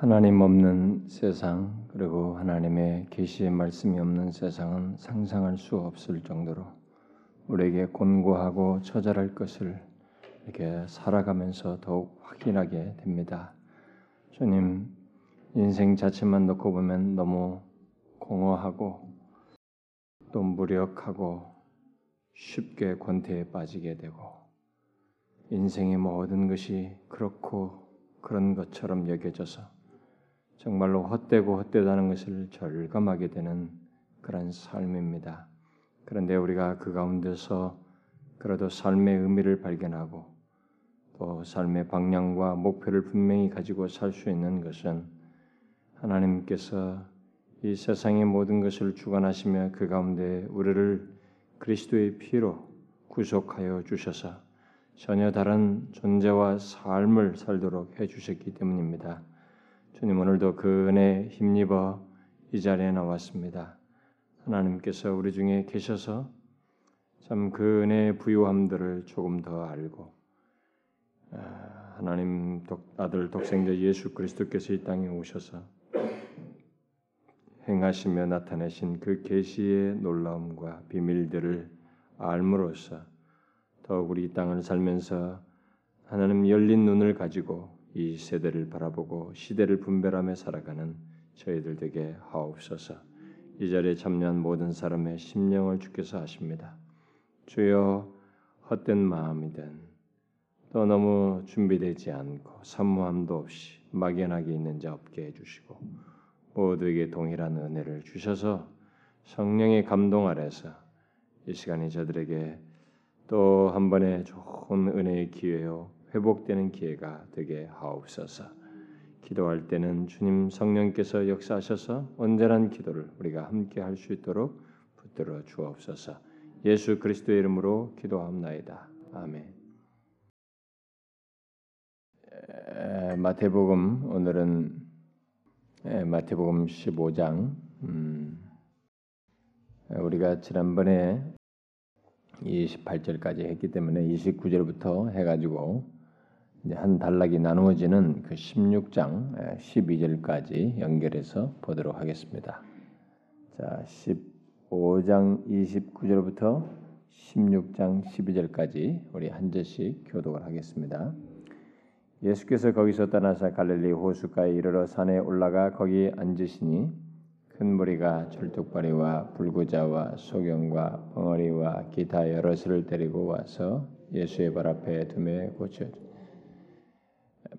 하나님 없는 세상 그리고 하나님의 계시의 말씀이 없는 세상은 상상할 수 없을 정도로 우리에게 곤고하고 처절할 것을 이렇게 살아가면서 더욱 확인하게 됩니다. 주님 인생 자체만 놓고 보면 너무 공허하고 또 무력하고 쉽게 권태에 빠지게 되고 인생의 모든 것이 그렇고 그런 것처럼 여겨져서 정말로 헛되고 헛되다는 것을 절감하게 되는 그런 삶입니다. 그런데 우리가 그 가운데서 그래도 삶의 의미를 발견하고 또 삶의 방향과 목표를 분명히 가지고 살 수 있는 것은 하나님께서 이 세상의 모든 것을 주관하시며 그 가운데 우리를 그리스도의 피로 구속하여 주셔서 전혀 다른 존재와 삶을 살도록 해 주셨기 때문입니다. 주님 오늘도 그 은혜에 힘입어 이 자리에 나왔습니다. 하나님께서 우리 중에 계셔서 참 그 은혜의 부유함들을 조금 더 알고 아, 하나님 아들 독생자 예수 그리스도께서 이 땅에 오셔서 행하시며 나타내신 그 계시의 놀라움과 비밀들을 알므로써 더욱 우리 이 땅을 살면서 하나님 열린 눈을 가지고 이 세대를 바라보고 시대를 분별하며 살아가는 저희들 에게 하옵소서. 이 자리에 참여한 모든 사람의 심령을 주께서 하십니다. 주여 헛된 마음이든 또 너무 준비되지 않고 산무함도 없이 막연하게 있는 자 없게 해주시고 모두에게 동일한 은혜를 주셔서 성령의 감동 아래서 이 시간이 저들에게 또 한 번의 좋은 은혜의 기회요 회복되는 기회가 되게 하옵소서. 기도할 때는 주님 성령께서 역사하셔서 온전한 기도를 우리가 함께 할 수 있도록 붙들어 주옵소서. 예수 그리스도의 이름으로 기도합나이다. 아멘. 마태복음 오늘은 마태복음 15장 음, 우리가 지난번에 28절까지 했기 때문에 29절부터 해가지고 한 단락이 나누어지는 그 16장 12절까지 연결해서 보도록 하겠습니다. 자, 15장 29절부터 16장 12절까지 우리 한 절씩 교독을 하겠습니다. 예수께서 거기서 떠나서 갈릴리 호수가에 이르러 산에 올라가 거기 앉으시니 큰 무리가 철뚝바리와 불구자와 소경과 벙어리와 기타 여럿을 데리고 와서 예수의 발 앞에 두매 고쳐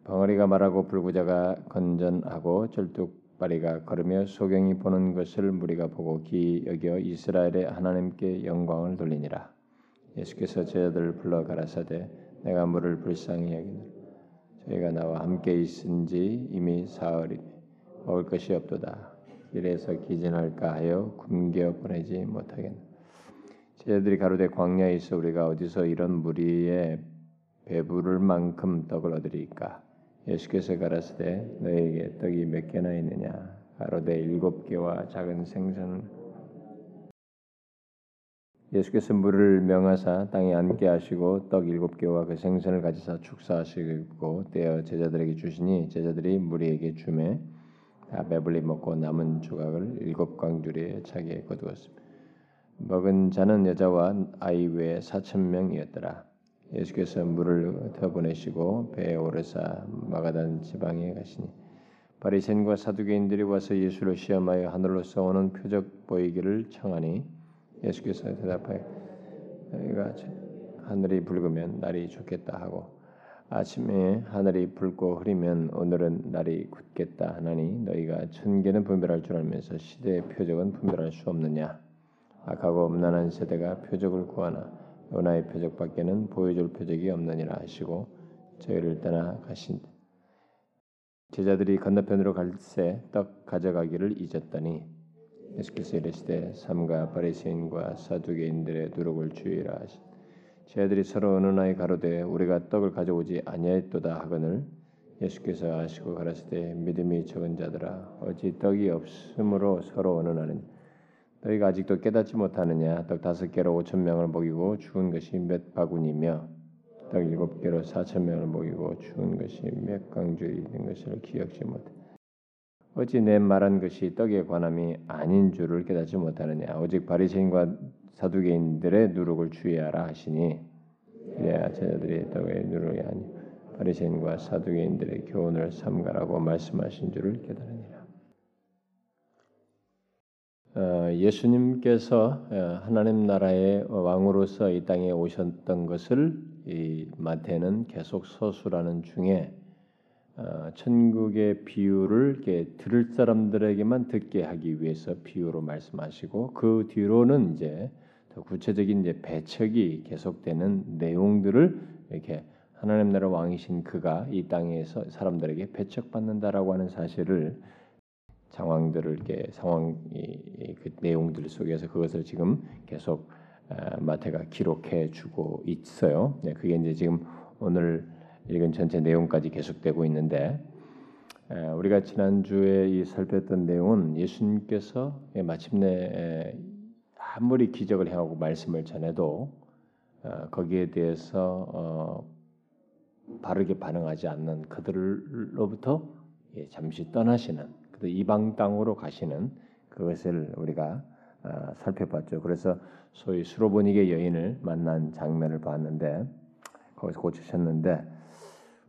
벙어리가 말하고 불구자가 건전하고 절뚝바리가 걸으며 소경이 보는 것을 무리가 보고 기 여겨 이스라엘의 하나님께 영광을 돌리니라. 예수께서 제자들을 불러 가라사대 내가 물을 불쌍히 여기노 저희가 나와 함께 있은 지 이미 사흘이니 먹을 것이 없도다. 길에서 기진할까 하여 굶겨 보내지 못하겠나. 제자들이 가로되 광야에 있어 우리가 어디서 이런 무리에 배부를 만큼 떡을 얻으리까? 예수께서 가라사대 너에게 떡이 몇 개나 있느냐? 가로되 일곱 개와 작은 생선. 예수께서 물을 명하사 땅에 앉게 하시고 떡 일곱 개와 그 생선을 가지사 축사하시고 떼어 제자들에게 주시니 제자들이 무리에게 주매 다 배불리 먹고 남은 조각을 일곱 광주리에 차게 거두었습니다. 먹은 자는 여자와 아이 외에 사천 명이었더라. 예수께서 물을 더 보내시고 배에 오르사 마가단 지방에 가시니 바리새인과 사두개인들이 와서 예수를 시험하여 하늘로서 오는 표적 보이기를 청하니 예수께서 대답하여 너희가 하늘이 붉으면 날이 좋겠다 하고 아침에 하늘이 붉고 흐리면 오늘은 날이 굳겠다 하나니 너희가 천계는 분별할 줄 알면서 시대의 표적은 분별할 수 없느냐? 악하고 음란한 세대가 표적을 구하나 요나의 표적밖에는 보여줄 표적이 없느니라 하시고 저희를 떠나 가신 제자들이 건너편으로 갈새 떡 가져가기를 잊었더니 예수께서 이르시되 삼가 바리새인과 사두개인들의 누룩을 주의라 하시 제자들이 서로 어느 나이 가로되 우리가 떡을 가져오지 아니하였도다 하거늘 예수께서 아시고 가라사대 믿음이 적은 자들아 어찌 떡이 없으므로 서로 어느 나는 너희가 아직도 깨닫지 못하느냐? 떡 다섯 개로 오천 명을 먹이고 죽은 것이 몇 바구니며? 떡 일곱 개로 사천 명을 먹이고 죽은 것이 몇 강주에 있는 것을 기억지 못해 어찌 내 말한 것이 떡에 관함이 아닌 줄을 깨닫지 못하느냐? 오직 바리새인과 사두개인들의 누룩을 주의하라 하시니 이래야 제자들이 떡의 누룩이 아니 바리새인과 사두개인들의 교훈을 삼가라고 말씀하신 줄을 깨달으니라. 어, 예수님께서 어, 하나님 나라의 왕으로서 이 땅에 오셨던 것을 이 마태는 계속 서술하는 중에 어, 천국의 비유를 이렇게 들을 사람들에게만 듣게 하기 위해서 비유로 말씀하시고 그 뒤로는 이제 더 구체적인 이제 배척이 계속되는 내용들을 이렇게 하나님 나라 왕이신 그가 이 땅에서 사람들에게 배척받는다라고 하는 사실을 상황들을 이렇게 상황 이 그 내용들 속에서 그것을 지금 계속 어, 마태가 기록해 주고 있어요. 네, 그게 이제 지금 오늘 읽은 전체 내용까지 계속되고 있는데 우리가 지난 주에 이 살폈던 내용은 예수님께서 마침내 아무리 기적을 행하고 말씀을 전해도 어, 거기에 대해서 어, 바르게 반응하지 않는 그들로부터 예, 잠시 떠나시는 그 이방 땅으로 가시는 그것을 우리가 어, 살펴봤죠. 그래서 소위 수로보니게 여인을 만난 장면을 봤는데 거기서 고치셨는데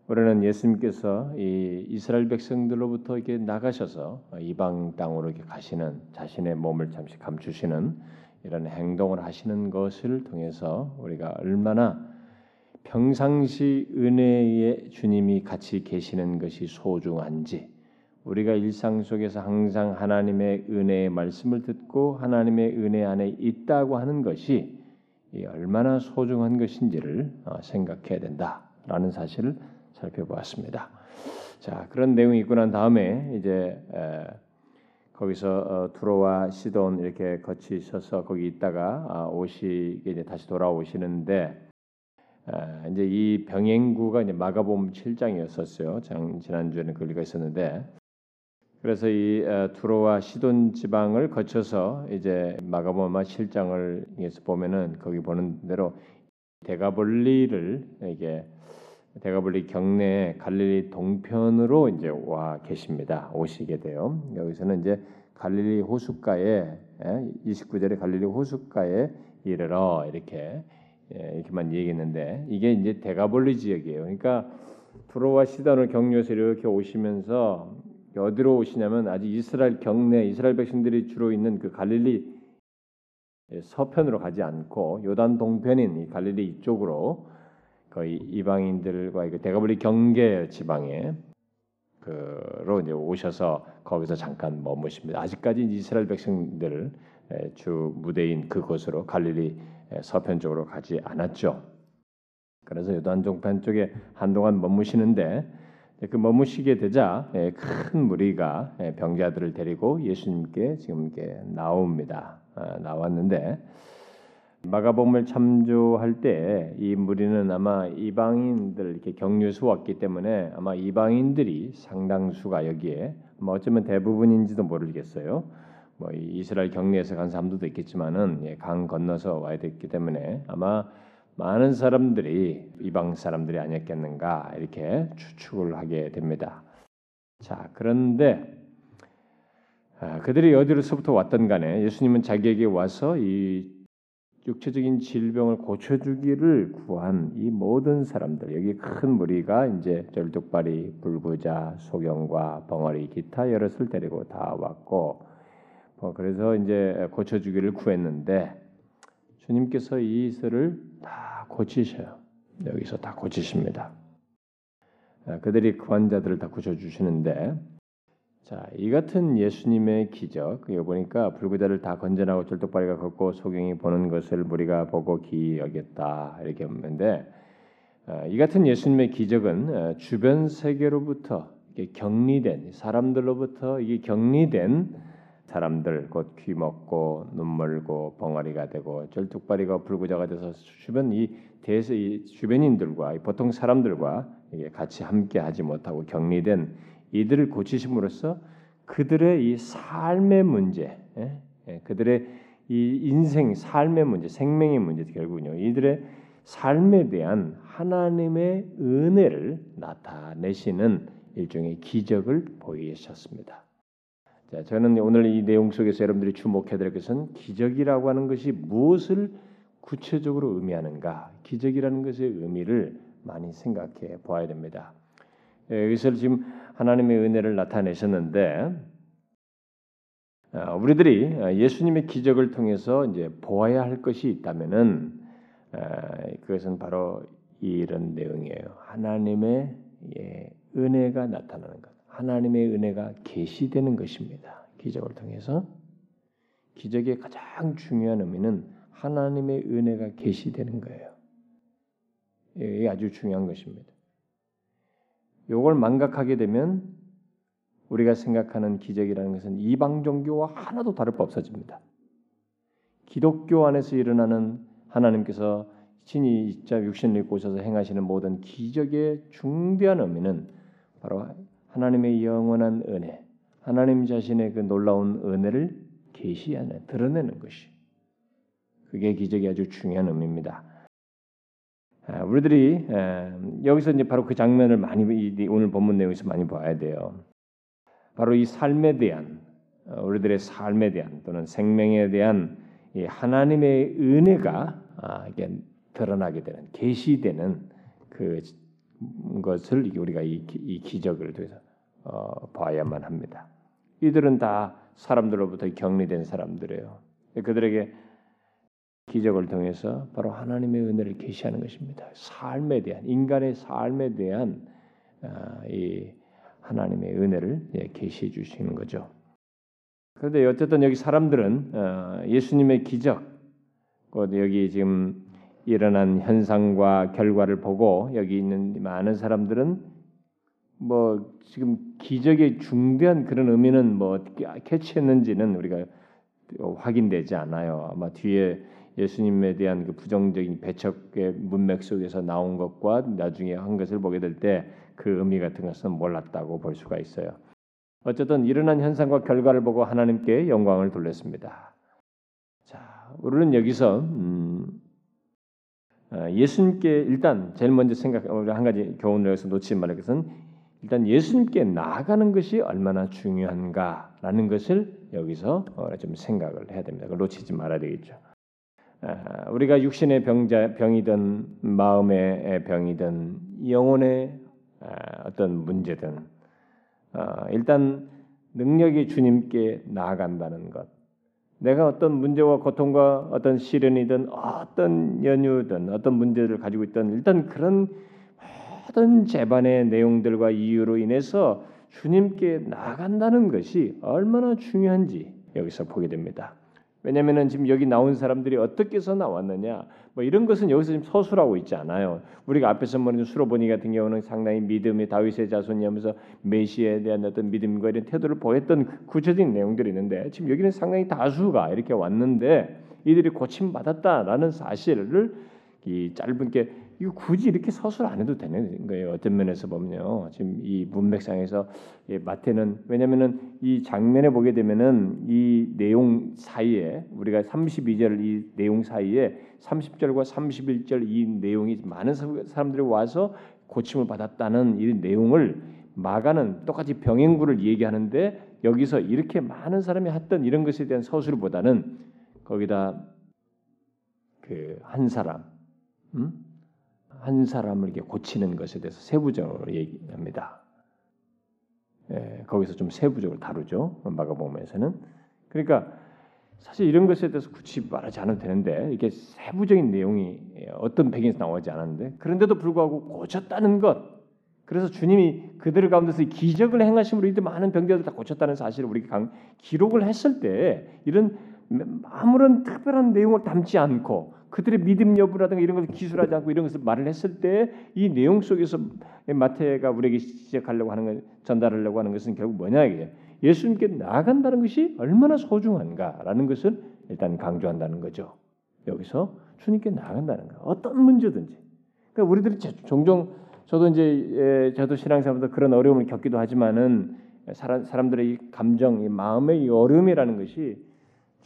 우리는 예수님께서 이 이스라엘 백성들로부터 이렇게 나가셔서 이방 땅으로 이렇게 가시는 자신의 몸을 잠시 감추시는 이런 행동을 하시는 것을 통해서 우리가 얼마나 평상시 은혜의 주님이 같이 계시는 것이 소중한지 우리가 일상 속에서 항상 하나님의 은혜의 말씀을 듣고 하나님의 은혜 안에 있다고 하는 것이 얼마나 소중한 것인지를 어, 생각해야 된다라는 사실을 살펴보았습니다. 자 그런 내용이 있고 난 다음에 이제 거기서 어, 두로와 시돈 이렇게 거치셔서 거기 있다가 아, 오시게 이제 다시 돌아오시는데 아, 이제 이 병행구가 이제 마가복음 7장이었었어요. 지난 주에는 그걸 있었는데 그래서 이 두로와 시돈 지방을 거쳐서 이제 마가복음 7장을 보면은 거기 보는 대로 대가볼리를 이게 대가볼리 경내 갈릴리 동편으로 이제 와 계십니다. 오시게 돼요. 여기서는 이제 갈릴리 호숫가에 29절에 예, 갈릴리 호숫가에 이르러 이렇게 예, 이렇게만 얘기했는데 이게 이제 대가볼리 지역이에요. 그러니까 두로와 시돈을 경유해서 이렇게 오시면서 어디로 오시냐면 아직 이스라엘 경내 이스라엘 백성들이 주로 있는 그 갈릴리 서편으로 가지 않고 요단 동편인 이 갈릴리 이쪽으로 거의 이방인들과 그 대가볼리 경계 지방에 그로 이제 오셔서 거기서 잠깐 머무십니다. 아직까지 이스라엘 백성들 주 무대인 그곳으로 갈릴리 서편 쪽으로 가지 않았죠. 그래서 요단 종편 쪽에 한동안 머무시는데 그 머무시게 되자 큰 무리가 병자들을 데리고 예수님께 지금 이렇게 나옵니다. 아, 나왔는데 마가복음을 참조할 때 이 무리는 아마 이방인들 이렇게 경유해서 왔기 때문에 아마 이방인들이 상당수가 여기에 뭐 어쩌면 대부분인지도 모르겠어요. 뭐 이스라엘 경내에서 간 사람들도 있겠지만은 예, 강 건너서 와야 됐기 때문에 아마 많은 사람들이 이방 사람들이 아니었겠는가 이렇게 추측을 하게 됩니다. 자 그런데 아, 그들이 어디로서부터 왔던 간에 예수님은 자기에게 와서 이 육체적인 질병을 고쳐주기를 구한 이 모든 사람들 여기 큰 무리가 이제 절뚝발이 불구자 소경과 벙어리 기타 여럿을 데리고 다 왔고 뭐 그래서 이제 고쳐주기를 구했는데 주님께서 이 일을 다 고치셔요. 여기서 다 고치십니다. 아, 그들이 그 환자들을 다 고쳐주시는데 자, 이 같은 예수님의 기적, 여기 보니까 불구자를 다 건져나고 절뚝발이가 걷고 소경이 보는 것을 무리가 보고 기 여겼다 이렇게 보는데 어, 이 같은 예수님의 기적은 어, 주변 세계로부터 격리된 사람들로부터 이게 격리된 사람들 곧 귀 먹고 눈 멀고 벙어리가 되고 절뚝발이가 불구자가 돼서 주변 이 대세 이 주변인들과 보통 사람들과 같이 함께 하지 못하고 격리된 이들을 고치심으로써 그들의 이 삶의 문제, 예? 예, 그들의 이 인생 삶의 문제, 생명의 문제 결국은요. 이들의 삶에 대한 하나님의 은혜를 나타내시는 일종의 기적을 보이셨습니다. 자, 저는 오늘 이 내용 속에서 여러분들이 주목해야 될 것은 기적이라고 하는 것이 무엇을 구체적으로 의미하는가, 기적이라는 것의 의미를 많이 생각해 보아야 됩니다. 예, 여기서 지금 하나님의 은혜를 나타내셨는데 아, 우리들이 예수님의 기적을 통해서 이제 보아야 할 것이 있다면은 아, 그것은 바로 이런 내용이에요. 하나님의 예, 은혜가 나타나는 것, 하나님의 은혜가 계시되는 것입니다. 기적을 통해서 기적의 가장 중요한 의미는 하나님의 은혜가 계시되는 거예요. 이게 아주 중요한 것입니다. 이걸 망각하게 되면 우리가 생각하는 기적이라는 것은 이방 종교와 하나도 다를 바 없어집니다. 기독교 안에서 일어나는 하나님께서 신이 입자 육신을 입고 오셔서 행하시는 모든 기적의 중대한 의미는 바로 하나님의 영원한 은혜, 하나님 자신의 그 놀라운 은혜를 계시하는 드러내는 것이 그게 기적이 아주 중요한 의미입니다. 아, 우리들이 여기서 이제 바로 그 장면을 많이 오늘 본문 내용에서 많이 봐야 돼요. 바로 이 삶에 대한 어, 우리들의 삶에 대한 또는 생명에 대한 하나님의 은혜가 아, 이게 드러나게 되는 계시되는 그 것을 우리가 이, 기적을 통해서 어, 봐야만 합니다. 이들은 다 사람들로부터 격리된 사람들이에요. 그들에게 기적을 통해서 바로 하나님의 은혜를 계시하는 것입니다. 삶에 대한 인간의 삶에 대한 아, 이 하나님의 은혜를 예, 계시해 주시는 거죠. 그런데 어쨌든 여기 사람들은 어, 예수님의 기적, 여기 지금 일어난 현상과 결과를 보고 여기 있는 많은 사람들은 뭐 지금 기적의 중대한 그런 의미는 뭐 어떻게 캐치했는지는 우리가 확인되지 않아요. 아마 뒤에 예수님에 대한 그 부정적인 배척의 문맥 속에서 나온 것과 나중에 한 것을 보게 될 때 그 의미 같은 것은 몰랐다고 볼 수가 있어요. 어쨌든 일어난 현상과 결과를 보고 하나님께 영광을 돌렸습니다. 자, 우리는 여기서 음, 어, 예수님께 일단 제일 먼저 생각 한 가지 교훈을 여기서 놓치지 말을 것은 일단 예수님께 나아가는 것이 얼마나 중요한가라는 것을 여기서 어, 좀 생각을 해야 됩니다. 그걸 놓치지 말아야 되겠죠. 아, 우리가 육신의 병자 병이든 마음의 병이든 영혼의 아, 어떤 문제든 아, 일단 능력이 주님께 나아간다는 것. 내가 어떤 문제와 고통과 어떤 시련이든 어떤 연유든 어떤 문제를 가지고 있든 일단 그런 모든 재반의 내용들과 이유로 인해서 주님께 나아간다는 것이 얼마나 중요한지 여기서 보게 됩니다. 왜냐하면 지금 여기 나온 사람들이 어떻게 해서 나왔느냐 뭐 이런 것은 여기서 지금 서술하고 있지 않아요. 우리가 앞에서 말한 수로보니 같은 경우는 상당히 믿음이 다윗의 자손이면서 메시에 대한 어떤 믿음과 이런 태도를 보였던 구체적인 내용들이 있는데 지금 여기는 상당히 다수가 이렇게 왔는데 이들이 고침 받았다라는 사실을 이 짧은 게 이거 굳이 이렇게 서술 안 해도 되는 거예요. 어떤 면에서 보면요. 지금 이 문맥상에서 마태는 왜냐면은 이 장면에 보게 되면은 이 내용 사이에 우리가 32절 이 내용 사이에 30절과 31절 이 내용이 많은 사람들이 와서 고침을 받았다는 이 내용을 마가는 똑같이 병행구를 얘기하는데 여기서 이렇게 많은 사람이 했던 이런 것에 대한 서술보다는 거기다 그 한 사람 음? 한 사람을 이렇게 고치는 것에 대해서 세부적으로 얘기합니다. 예, 거기서 좀 세부적으로 다루죠. 마가복음에서는. 그러니까 사실 이런 것에 대해서 굳이 말하지 않아도 되는데 이게 세부적인 내용이 어떤 백에서 나오지 않았는데 그런데도 불구하고 고쳤다는 것. 그래서 주님이 그들 가운데서 기적을 행하심으로 이들 많은 병자들 다 고쳤다는 사실을 우리가 기록을 했을 때 이런 아무런 특별한 내용을 담지 않고 그들의 믿음 여부라든가 이런 것을 기술하지 않고 이런 것을 말을 했을 때 이 내용 속에서 마태가 우리에게 시작하려고 하는 것, 전달하려고 하는 것은 결국 뭐냐 이게 예수님께 나아간다는 것이 얼마나 소중한가라는 것을 일단 강조한다는 거죠. 여기서 주님께 나아간다는 거 어떤 문제든지. 그러니까 우리들이 종종 저도 이제 예, 저도 신앙생활도 그런 어려움을 겪기도 하지만은 사람, 사람들의 이 감정, 이 마음의 이 어려움이라는 것이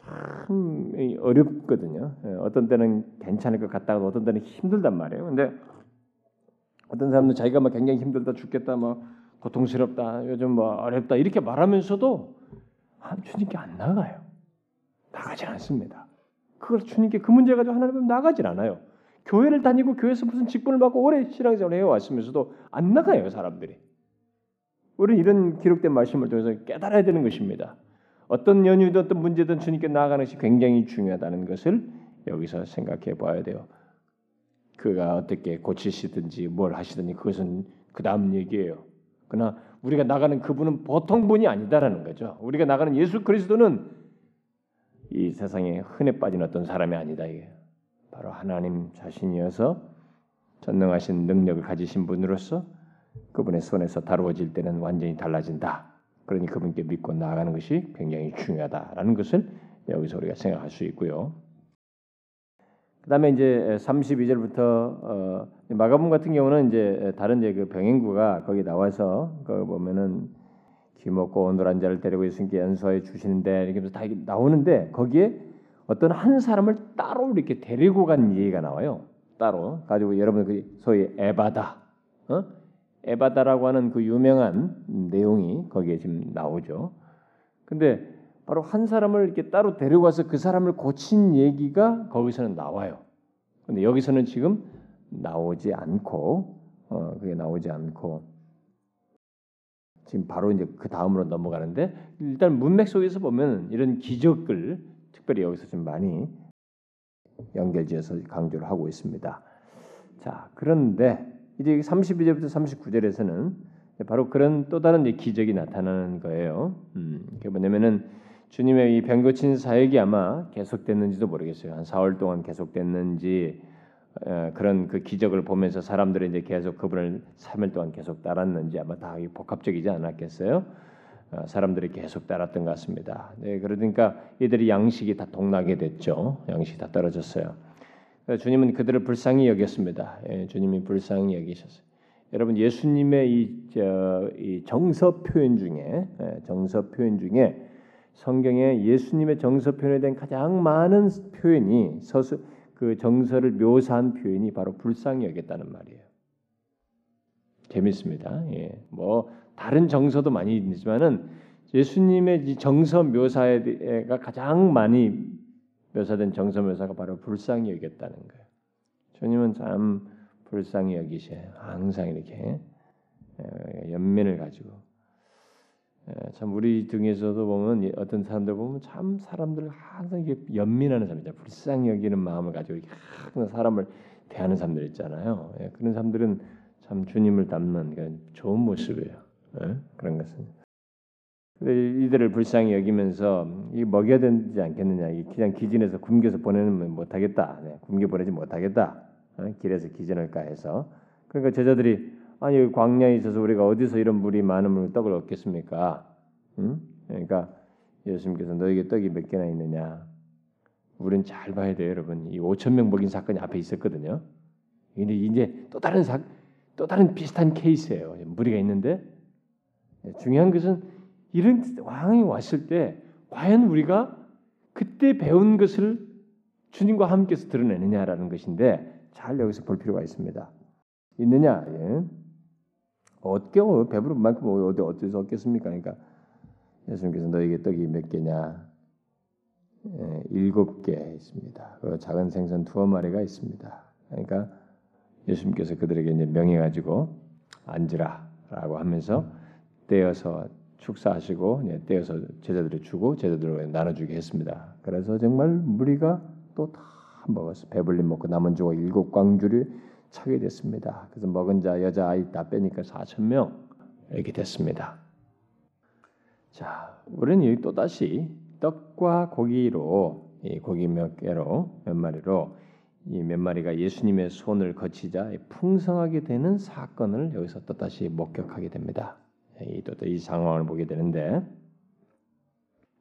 참 어렵거든요. 예, 어떤 때는 괜찮을 것 같다가 어떤 때는 힘들단 말이에요. 근데 어떤 사람들 자기가 막 굉장히 힘들다 죽겠다 뭐 고통스럽다 요즘 뭐 어렵다 이렇게 말하면서도 주님께 안 나가요. 나가질 않습니다. 그걸 주님께 그 문제 가지고 하나님 나가질 않아요. 교회를 다니고 교회에서 무슨 직분을 받고 오래 신앙생활을 해왔으면서도 안 나가요 사람들이. 우리는 이런 기록된 말씀을 통해서 깨달아야 되는 것입니다. 어떤 연유든 어떤 문제든 주님께 나아가는 것이 굉장히 중요하다는 것을 여기서 생각해 봐야 돼요. 그가 어떻게 고치시든지 뭘 하시든지 그것은 그 다음 얘기예요. 그러나 우리가 나가는 그분은 보통 분이 아니다라는 거죠. 우리가 나가는 예수 그리스도는 이 세상에 흔해 빠진 어떤 사람이 아니다 이게 바로 하나님 자신이어서 전능하신 능력을 가지신 분으로서 그분의 손에서 다루어질 때는 완전히 달라진다. 그러니 그분께 믿고 나아가는 것이 굉장히 중요하다라는 것을 여기서 우리가 생각할 수 있고요. 그다음에 이제 32절부터 어, 마가복 같은 경우는 이제 다른 이제 그 병행구가 거기 나와서 그 보면은 귀먹고 온돌한 자를 데리고 예수님께 연수하여 주시는데 이렇게 해서 다 나오는데 거기에 어떤 한 사람을 따로 이렇게 데리고 간 얘기가 나와요. 따로 가지고 여러분 그 소위 에바다, 어? 에바다라고 하는 그 유명한 내용이 거기에 지금 나오죠. 근데 바로 한 사람을 이렇게 따로 데려가서 그 사람을 고친 얘기가 거기서는 나와요. 근데 여기서는 지금 나오지 않고 어, 그게 나오지 않고 지금 바로 이제 그 다음으로 넘어가는데 일단 문맥 속에서 보면 이런 기적을 특별히 여기서 좀 많이 연결지어서 강조를 하고 있습니다. 자, 그런데 이제 32절부터 39절에서는 바로 그런 또 다른 기적이 나타나는 거예요. 음, 그게 뭐냐면은 주님의 이 병고친 사역이 아마 계속됐는지도 모르겠어요. 한 4월 동안 계속됐는지 어, 그런 그 기적을 보면서 사람들이 이제 계속 그분을 3일 동안 계속 따랐는지 아마 다 복합적이지 않았겠어요. 어, 사람들이 계속 따랐던 것 같습니다. 네, 그러니까 이들이 양식이 다 동나게 됐죠. 양식이 다 떨어졌어요. 주님은 그들을 불쌍히 여겼습니다. 예, 주님이 불쌍히 여기셨어요. 여러분 예수님의 이, 저, 이 정서 표현 중에 예, 정서 표현 중에 성경에 예수님의 정서 표현에 대한 가장 많은 표현이 서수 그 정서를 묘사한 표현이 바로 불쌍히 여겼다는 말이에요. 재밌습니다. 예. 뭐 다른 정서도 많이 있지만은 예수님의 이 정서 묘사가 가장 많이 묘사된 정서 묘사가 바로 불쌍히 여겼다는 거예요. 주님은 참 불쌍히 여기셔요. 항상 이렇게 연민을 가지고 참 우리 등에서도 보면 어떤 사람들 보면 참 사람들을 항상 연민하는 사람이죠. 불쌍히 여기는 마음을 가지고 항상 사람을 대하는 사람들 있잖아요. 그런 사람들은 참 주님을 닮는 좋은 모습이에요. 그런 것은. 이들을 불쌍히 여기면서 이 먹여야 되지 않겠느냐. 그냥 기진에서 굶겨서 보내면 못하겠다. 네, 굶겨 보내지 못하겠다. 어? 길에서 기진할까 해서. 그러니까 제자들이 아니 광야에 있어서 우리가 어디서 이런 물이 많은 떡을 얻겠습니까? 응? 그러니까 예수님께서 너에게 떡이 몇 개나 있느냐? 우리는 잘 봐야 돼요, 여러분. 이 5천 명 먹인 사건이 앞에 있었거든요. 근데 이제 또 다른 사, 또 다른 비슷한 케이스예요. 무리가 있는데 네, 중요한 것은 이런 왕이 왔을 때 과연 우리가 그때 배운 것을 주님과 함께서 드러내느냐라는 것인데 잘 여기서 볼 필요가 있습니다. 있느냐? 예. 어떻게 배부른 만큼 어디 어디서 얻겠습니까? 그러니까 예수님께서 너에게 떡이 몇 개냐? 예, 일곱 개 있습니다. 그리고 작은 생선 두어 마리가 있습니다. 그러니까 예수님께서 그들에게 이제 명해 가지고 앉으라라고 하면서 떼어서 축사하시고 네, 떼어서 제자들이 주고 제자들로 나눠주게 했습니다. 그래서 정말 무리가 또 다 먹어서 배불리 먹고 남은 주고 일곱 광주를 차게 됐습니다. 그래서 먹은 자 여자 아이 다 빼니까 4천 명 이렇게 됐습니다. 자, 우리는 여기 또 다시 떡과 고기로 이 고기 몇 개로 몇 마리로 이 몇 마리가 예수님의 손을 거치자 풍성하게 되는 사건을 여기서 또 다시 목격하게 됩니다. 이 상황을 보게 되는데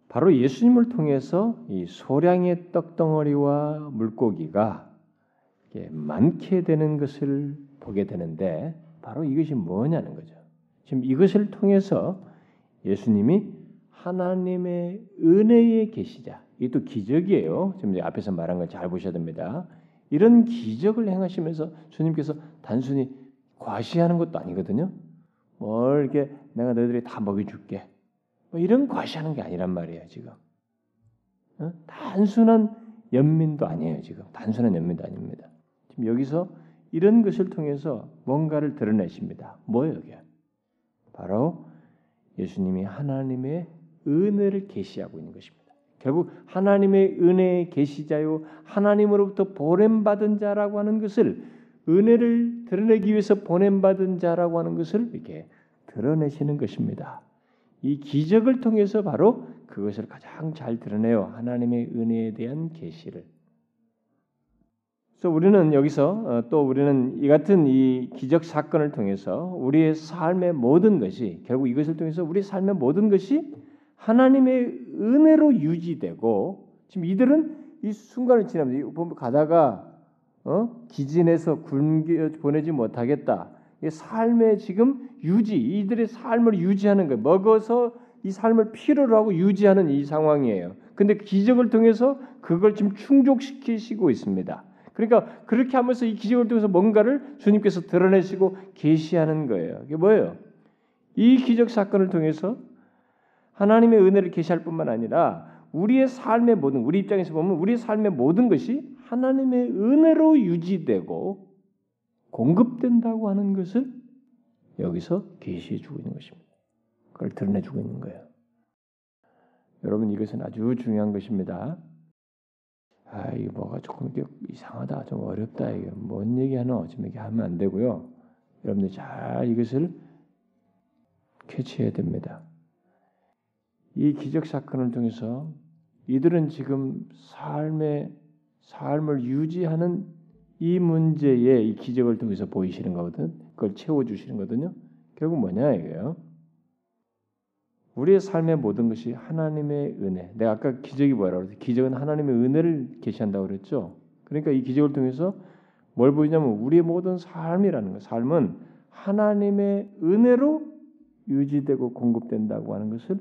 바로 예수님을 통해서 이 소량의 떡덩어리와 물고기가 많게 되는 것을 보게 되는데 바로 이것이 뭐냐는 거죠. 지금 이것을 통해서 예수님이 하나님의 은혜의 계시자. 이 또 기적이에요. 지금 앞에서 말한 걸 잘 보셔야 됩니다. 이런 기적을 행하시면서 주님께서 단순히 과시하는 것도 아니거든요. 뭘 이렇게 내가 너희들이 다 먹여줄게. 뭐 이런 과시하는 게 아니란 말이에요 지금. 어? 단순한 연민도 아니에요 지금. 단순한 연민도 아닙니다. 지금 여기서 이런 것을 통해서 뭔가를 드러내십니다. 뭐예요 이게? 바로 예수님이 하나님의 은혜를 계시하고 있는 것입니다. 결국 하나님의 은혜의 계시자요 하나님으로부터 보냄 받은 자라고 하는 것을 은혜를 드러내기 위해서 보냄받은 자라고 하는 것을 이렇게 드러내시는 것입니다. 이 기적을 통해서 바로 그것을 가장 잘 드러내요. 하나님의 은혜에 대한 계시를. 그래서 우리는 여기서 어, 또 우리는 이 같은 이 기적 사건을 통해서 우리의 삶의 모든 것이 결국 이것을 통해서 우리 삶의 모든 것이 하나님의 은혜로 유지되고 지금 이들은 이 순간을 지나면서 가다가 어? 기진해서 굶겨 보내지 못하겠다. 삶의 지금 유지, 이들의 삶을 유지하는 거, 먹어서 이 삶을 필요로 하고 유지하는 이 상황이에요. 근데 기적을 통해서 그걸 지금 충족시키시고 있습니다. 그러니까 그렇게 하면서 이 기적을 통해서 뭔가를 주님께서 드러내시고 계시하는 거예요. 이게 뭐예요? 이 기적 사건을 통해서 하나님의 은혜를 계시할 뿐만 아니라 우리의 삶의 모든 우리 입장에서 보면 우리의 삶의 모든 것이 하나님의 은혜로 유지되고 공급된다고 하는 것을 여기서 계시해 주고 있는 것입니다. 그걸 드러내 주고 있는 거예요. 여러분 이것은 아주 중요한 것입니다. 아, 이게 뭐가 조금 이렇게 이상하다, 좀 어렵다, 이게 뭔 얘기하나, 지금 이렇게 하면 안 되고요. 여러분들 잘 이것을 캐치해야 됩니다. 이 기적 사건을 통해서 이들은 지금 삶의 삶을 유지하는 이 문제에 이 기적을 통해서 보이시는 거거든. 그걸 채워 주시는 거거든요. 결국 뭐냐 이거예요. 우리의 삶의 모든 것이 하나님의 은혜. 내가 아까 기적이 뭐라고 그랬어? 기적은 하나님의 은혜를 계시한다고 그랬죠. 그러니까 이 기적을 통해서 뭘 보이냐면 우리의 모든 삶이라는 거. 삶은 하나님의 은혜로 유지되고 공급된다고 하는 것을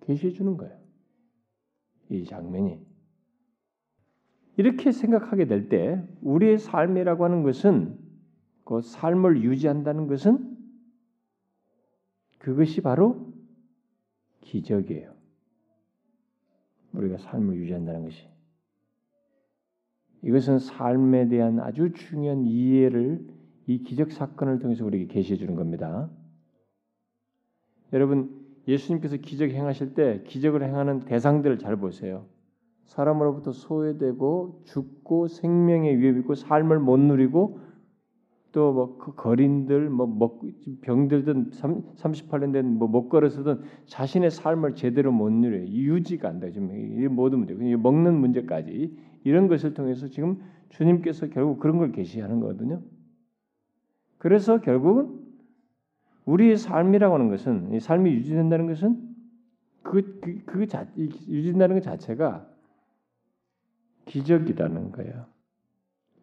계시해 주는 거예요. 이 장면이 이렇게 생각하게 될 때 우리의 삶이라고 하는 것은 그 삶을 유지한다는 것은 그것이 바로 기적이에요. 우리가 삶을 유지한다는 것이. 이것은 삶에 대한 아주 중요한 이해를 이 기적 사건을 통해서 우리에게 계시해 주는 겁니다. 여러분 예수님께서 기적 행하실 때 기적을 행하는 대상들을 잘 보세요. 사람으로부터 소외되고 죽고 생명의 위협 있고 삶을 못 누리고 또뭐 그 거린들 뭐 병들든 38년 된뭐못 걸어서든 자신의 삶을 제대로 못 누려 유지가 안 돼. 지금 이 모든 문제, 먹는 문제까지 이런 것을 통해서 지금 주님께서 결국 그런 걸 계시하는 거거든요. 그래서 결국은 우리의 삶이라고 하는 것은 삶이 유지된다는 것은 그, 그, 그 자, 유지된다는 것 자체가 기적이라는 거예요.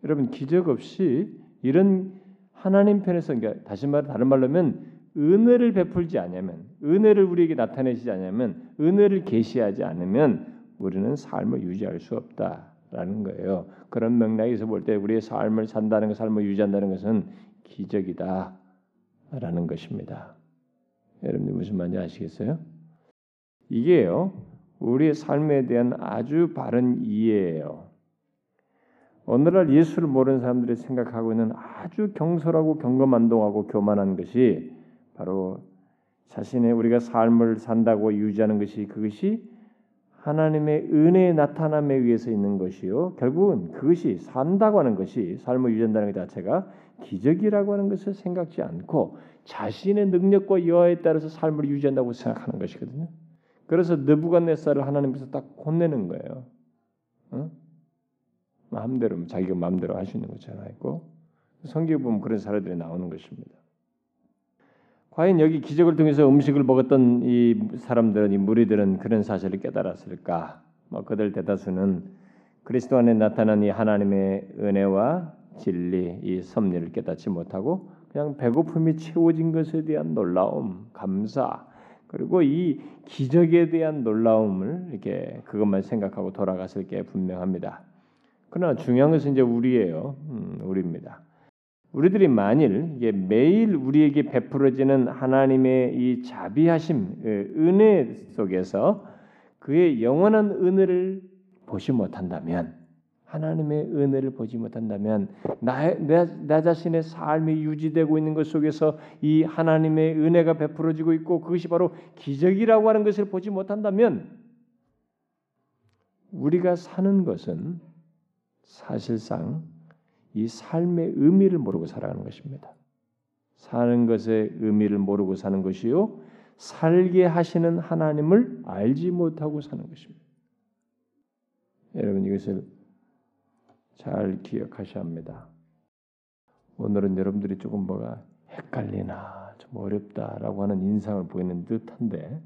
여러분 기적 없이 이런 하나님 편에서 그러니까 다시 말 다른 말로 하면 은혜를 베풀지 않으면 은혜를 우리에게 나타내시지 않으면 은혜를 계시하지 않으면 우리는 삶을 유지할 수 없다라는 거예요. 그런 맥락에서 볼 때 우리의 삶을 산다는 것, 삶을 유지한다는 것은 기적이다라는 것입니다. 여러분들 무슨 말인지 아시겠어요? 이게요. 우리의 삶에 대한 아주 바른 이해예요. 오늘날 예수를 모르는 사람들이 생각하고 있는 아주 경솔하고 경거만동하고 교만한 것이 바로 자신의 우리가 삶을 산다고 유지하는 것이 그것이 하나님의 은혜의 나타남에 의해서 있는 것이요. 결국은 그것이 산다고 하는 것이 삶을 유지한다는 것 자체가 기적이라고 하는 것을 생각지 않고 자신의 능력과 여하에 따라서 삶을 유지한다고 생각하는 것이거든요. 그래서 느부갓네살을 하나님께서 딱 혼내는 거예요. 응? 마음대로 자기가 마음대로 할 수 있는 것처럼 했고 성경에 보면 그런 사례들이 나오는 것입니다. 과연 여기 기적을 통해서 음식을 먹었던 이 사람들은 이 무리들은 그런 사실을 깨달았을까? 뭐 그들 대다수는 그리스도 안에 나타난 이 하나님의 은혜와 진리, 이 섭리를 깨닫지 못하고 그냥 배고픔이 채워진 것에 대한 놀라움, 감사, 그리고 이 기적에 대한 놀라움을 이렇게 그것만 생각하고 돌아갔을 게 분명합니다. 그러나 중요한 것은 이제 우리예요. 음, 우리입니다. 우리들이 만일 이게 매일 우리에게 베풀어지는 하나님의 이 자비하심, 은혜 속에서 그의 영원한 은혜를 보지 못한다면 하나님의 은혜를 보지 못한다면 나, 나, 나 자신의 삶이 유지되고 있는 것 속에서 이 하나님의 은혜가 베풀어지고 있고 그것이 바로 기적이라고 하는 것을 보지 못한다면 우리가 사는 것은 사실상 이 삶의 의미를 모르고 살아가는 것입니다. 사는 것의 의미를 모르고 사는 것이요 살게 하시는 하나님을 알지 못하고 사는 것입니다. 여러분 이것을 잘 기억하셔야 합니다. 오늘은 여러분들이 조금 뭐가 헷갈리나 좀 어렵다라고 하는 인상을 보이는 듯한데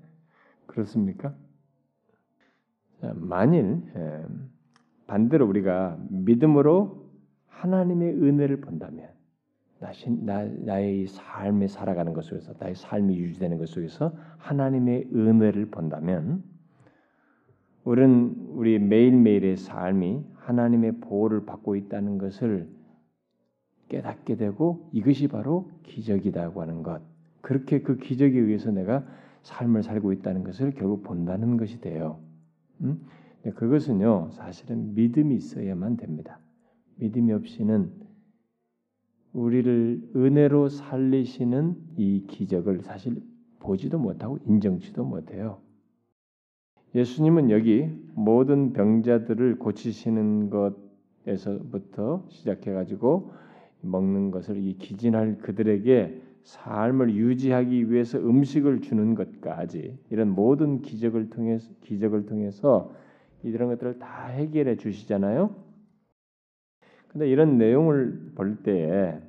그렇습니까? 만일 예, 반대로 우리가 믿음으로 하나님의 은혜를 본다면 나, 나의 삶에 살아가는 것 속에서 나의 삶이 유지되는 것 속에서 하나님의 은혜를 본다면 우리는 우리 매일매일의 삶이 하나님의 보호를 받고 있다는 것을 깨닫게 되고 이것이 바로 기적이라고 하는 것. 그렇게 그 기적에 의해서 내가 삶을 살고 있다는 것을 결국 본다는 것이 돼요. 음? 그것은요 사실은 믿음이 있어야만 됩니다. 믿음이 없이는 우리를 은혜로 살리시는 이 기적을 사실 보지도 못하고 인정치도 못해요. 예수님은 여기 모든 병자들을 고치시는 것에서부터 시작해 가지고 먹는 것을 이 기진할 그들에게 삶을 유지하기 위해서 음식을 주는 것까지 이런 모든 기적을 통해서 기적을 통해서 이런 것들을 다 해결해 주시잖아요. 근데 이런 내용을 볼 때에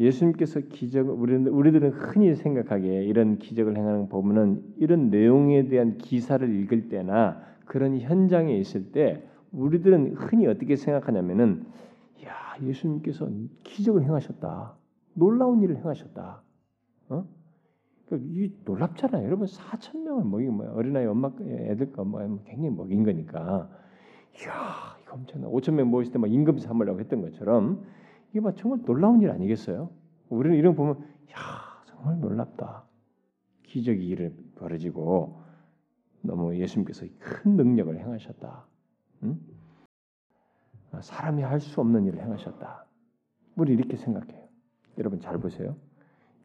예수님께서 기적 우리는 우리들은 흔히 생각하기에 이런 기적을 행하는 보면은 이런 내용에 대한 기사를 읽을 때나 그런 현장에 있을 때 우리들은 흔히 어떻게 생각하냐면은 야 예수님께서 기적을 행하셨다. 놀라운 일을 행하셨다. 어? 이 놀랍잖아요. 여러분 4천 명을 먹인 뭐 어린아이 엄마 애들 거뭐 굉장히 먹인 거니까. 이거 엄청나. 5천 명 모였을 때 막 임금 삼으려고 했던 것처럼 이게 막 정말 놀라운 일 아니겠어요? 우리는 이런 보면 야 정말 놀랍다. 기적이 일을 벌어지고 너무 예수님께서 큰 능력을 행하셨다. 응? 아, 사람이 할 수 없는 일을 행하셨다. 우리 이렇게 생각해요. 여러분 잘 보세요.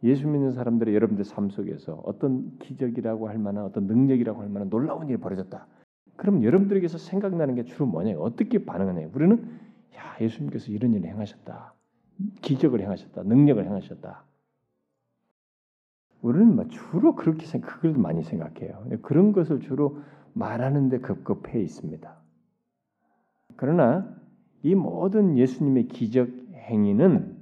예수 믿는 사람들의 여러분들 삶 속에서 어떤 기적이라고 할 만한 어떤 능력이라고 할 만한 놀라운 일이 벌어졌다. 그럼 여러분들에게서 생각나는 게 주로 뭐냐? 어떻게 반응하냐? 우리는 야 예수님께서 이런 일을 행하셨다. 기적을 행하셨다. 능력을 행하셨다. 우리는 뭐 주로 그렇게 생각, 그걸 많이 생각해요. 그런 것을 주로 말하는데 급급해 있습니다. 그러나 이 모든 예수님의 기적 행위는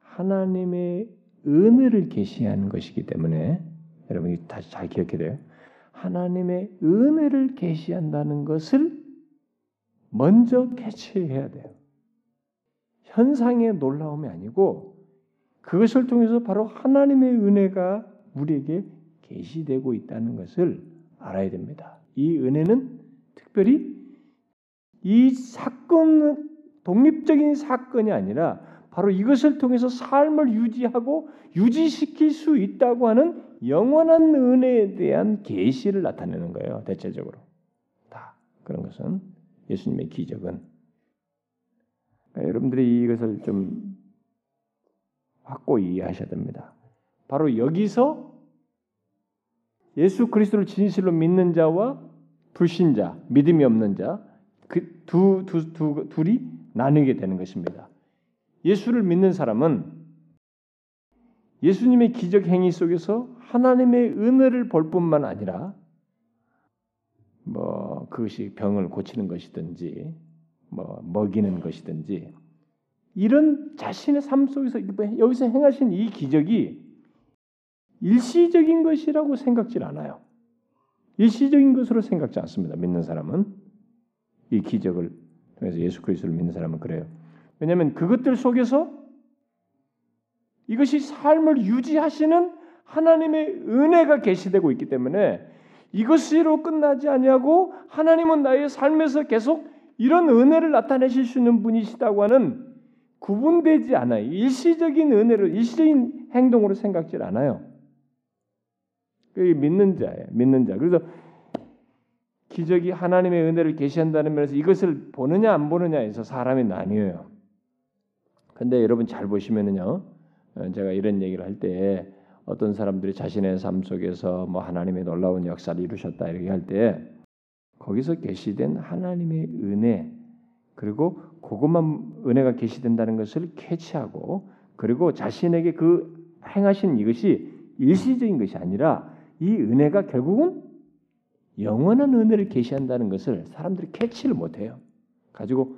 하나님의 은혜를 계시하는 것이기 때문에 여러분이 다시 잘 기억해야 돼요. 하나님의 은혜를 계시한다는 것을 먼저 캐치해야 돼요. 현상의 놀라움이 아니고 그것을 통해서 바로 하나님의 은혜가 우리에게 계시되고 있다는 것을 알아야 됩니다. 이 은혜는 특별히 이 사건은 독립적인 사건이 아니라 바로 이것을 통해서 삶을 유지하고 유지시킬 수 있다고 하는 영원한 은혜에 대한 계시를 나타내는 거예요. 대체적으로 다 그런 것은 예수님의 기적은 그러니까 여러분들이 이것을 좀 확고히 이해하셔야 됩니다. 바로 여기서 예수 그리스도를 진실로 믿는 자와 불신자, 믿음이 없는 자, 그 두, 두, 두, 둘이 나뉘게 되는 것입니다. 예수를 믿는 사람은 예수님의 기적 행위 속에서 하나님의 은혜를 볼 뿐만 아니라 뭐 그것이 병을 고치는 것이든지 뭐 먹이는 것이든지 이런 자신의 삶 속에서 여기서 행하신 이 기적이 일시적인 것이라고 생각지 않아요. 일시적인 것으로 생각지 않습니다. 믿는 사람은 이 기적을 통해서 예수 그리스도를 믿는 사람은 그래요. 왜냐하면 그것들 속에서 이것이 삶을 유지하시는 하나님의 은혜가 계시되고 있기 때문에 이것으로 끝나지 아니하고 하나님은 나의 삶에서 계속 이런 은혜를 나타내실 수 있는 분이시다고 하는 구분되지 않아요. 일시적인 은혜로 일시적인 행동으로 생각지 않아요. 그게 믿는 자예요. 믿는 자. 그래서 기적이 하나님의 은혜를 계시한다는 면에서 이것을 보느냐 안 보느냐에서 사람이 나뉘어요. 근데 여러분 잘 보시면은요. 어, 제가 이런 얘기를 할 때 어떤 사람들이 자신의 삶 속에서 뭐 하나님의 놀라운 역사를 이루셨다 이렇게 할 때 거기서 계시된 하나님의 은혜 그리고 그것만 은혜가 계시된다는 것을 캐치하고 그리고 자신에게 그 행하신 이것이 일시적인 것이 아니라 이 은혜가 결국은 영원한 은혜를 계시한다는 것을 사람들이 캐치를 못해요. 가지고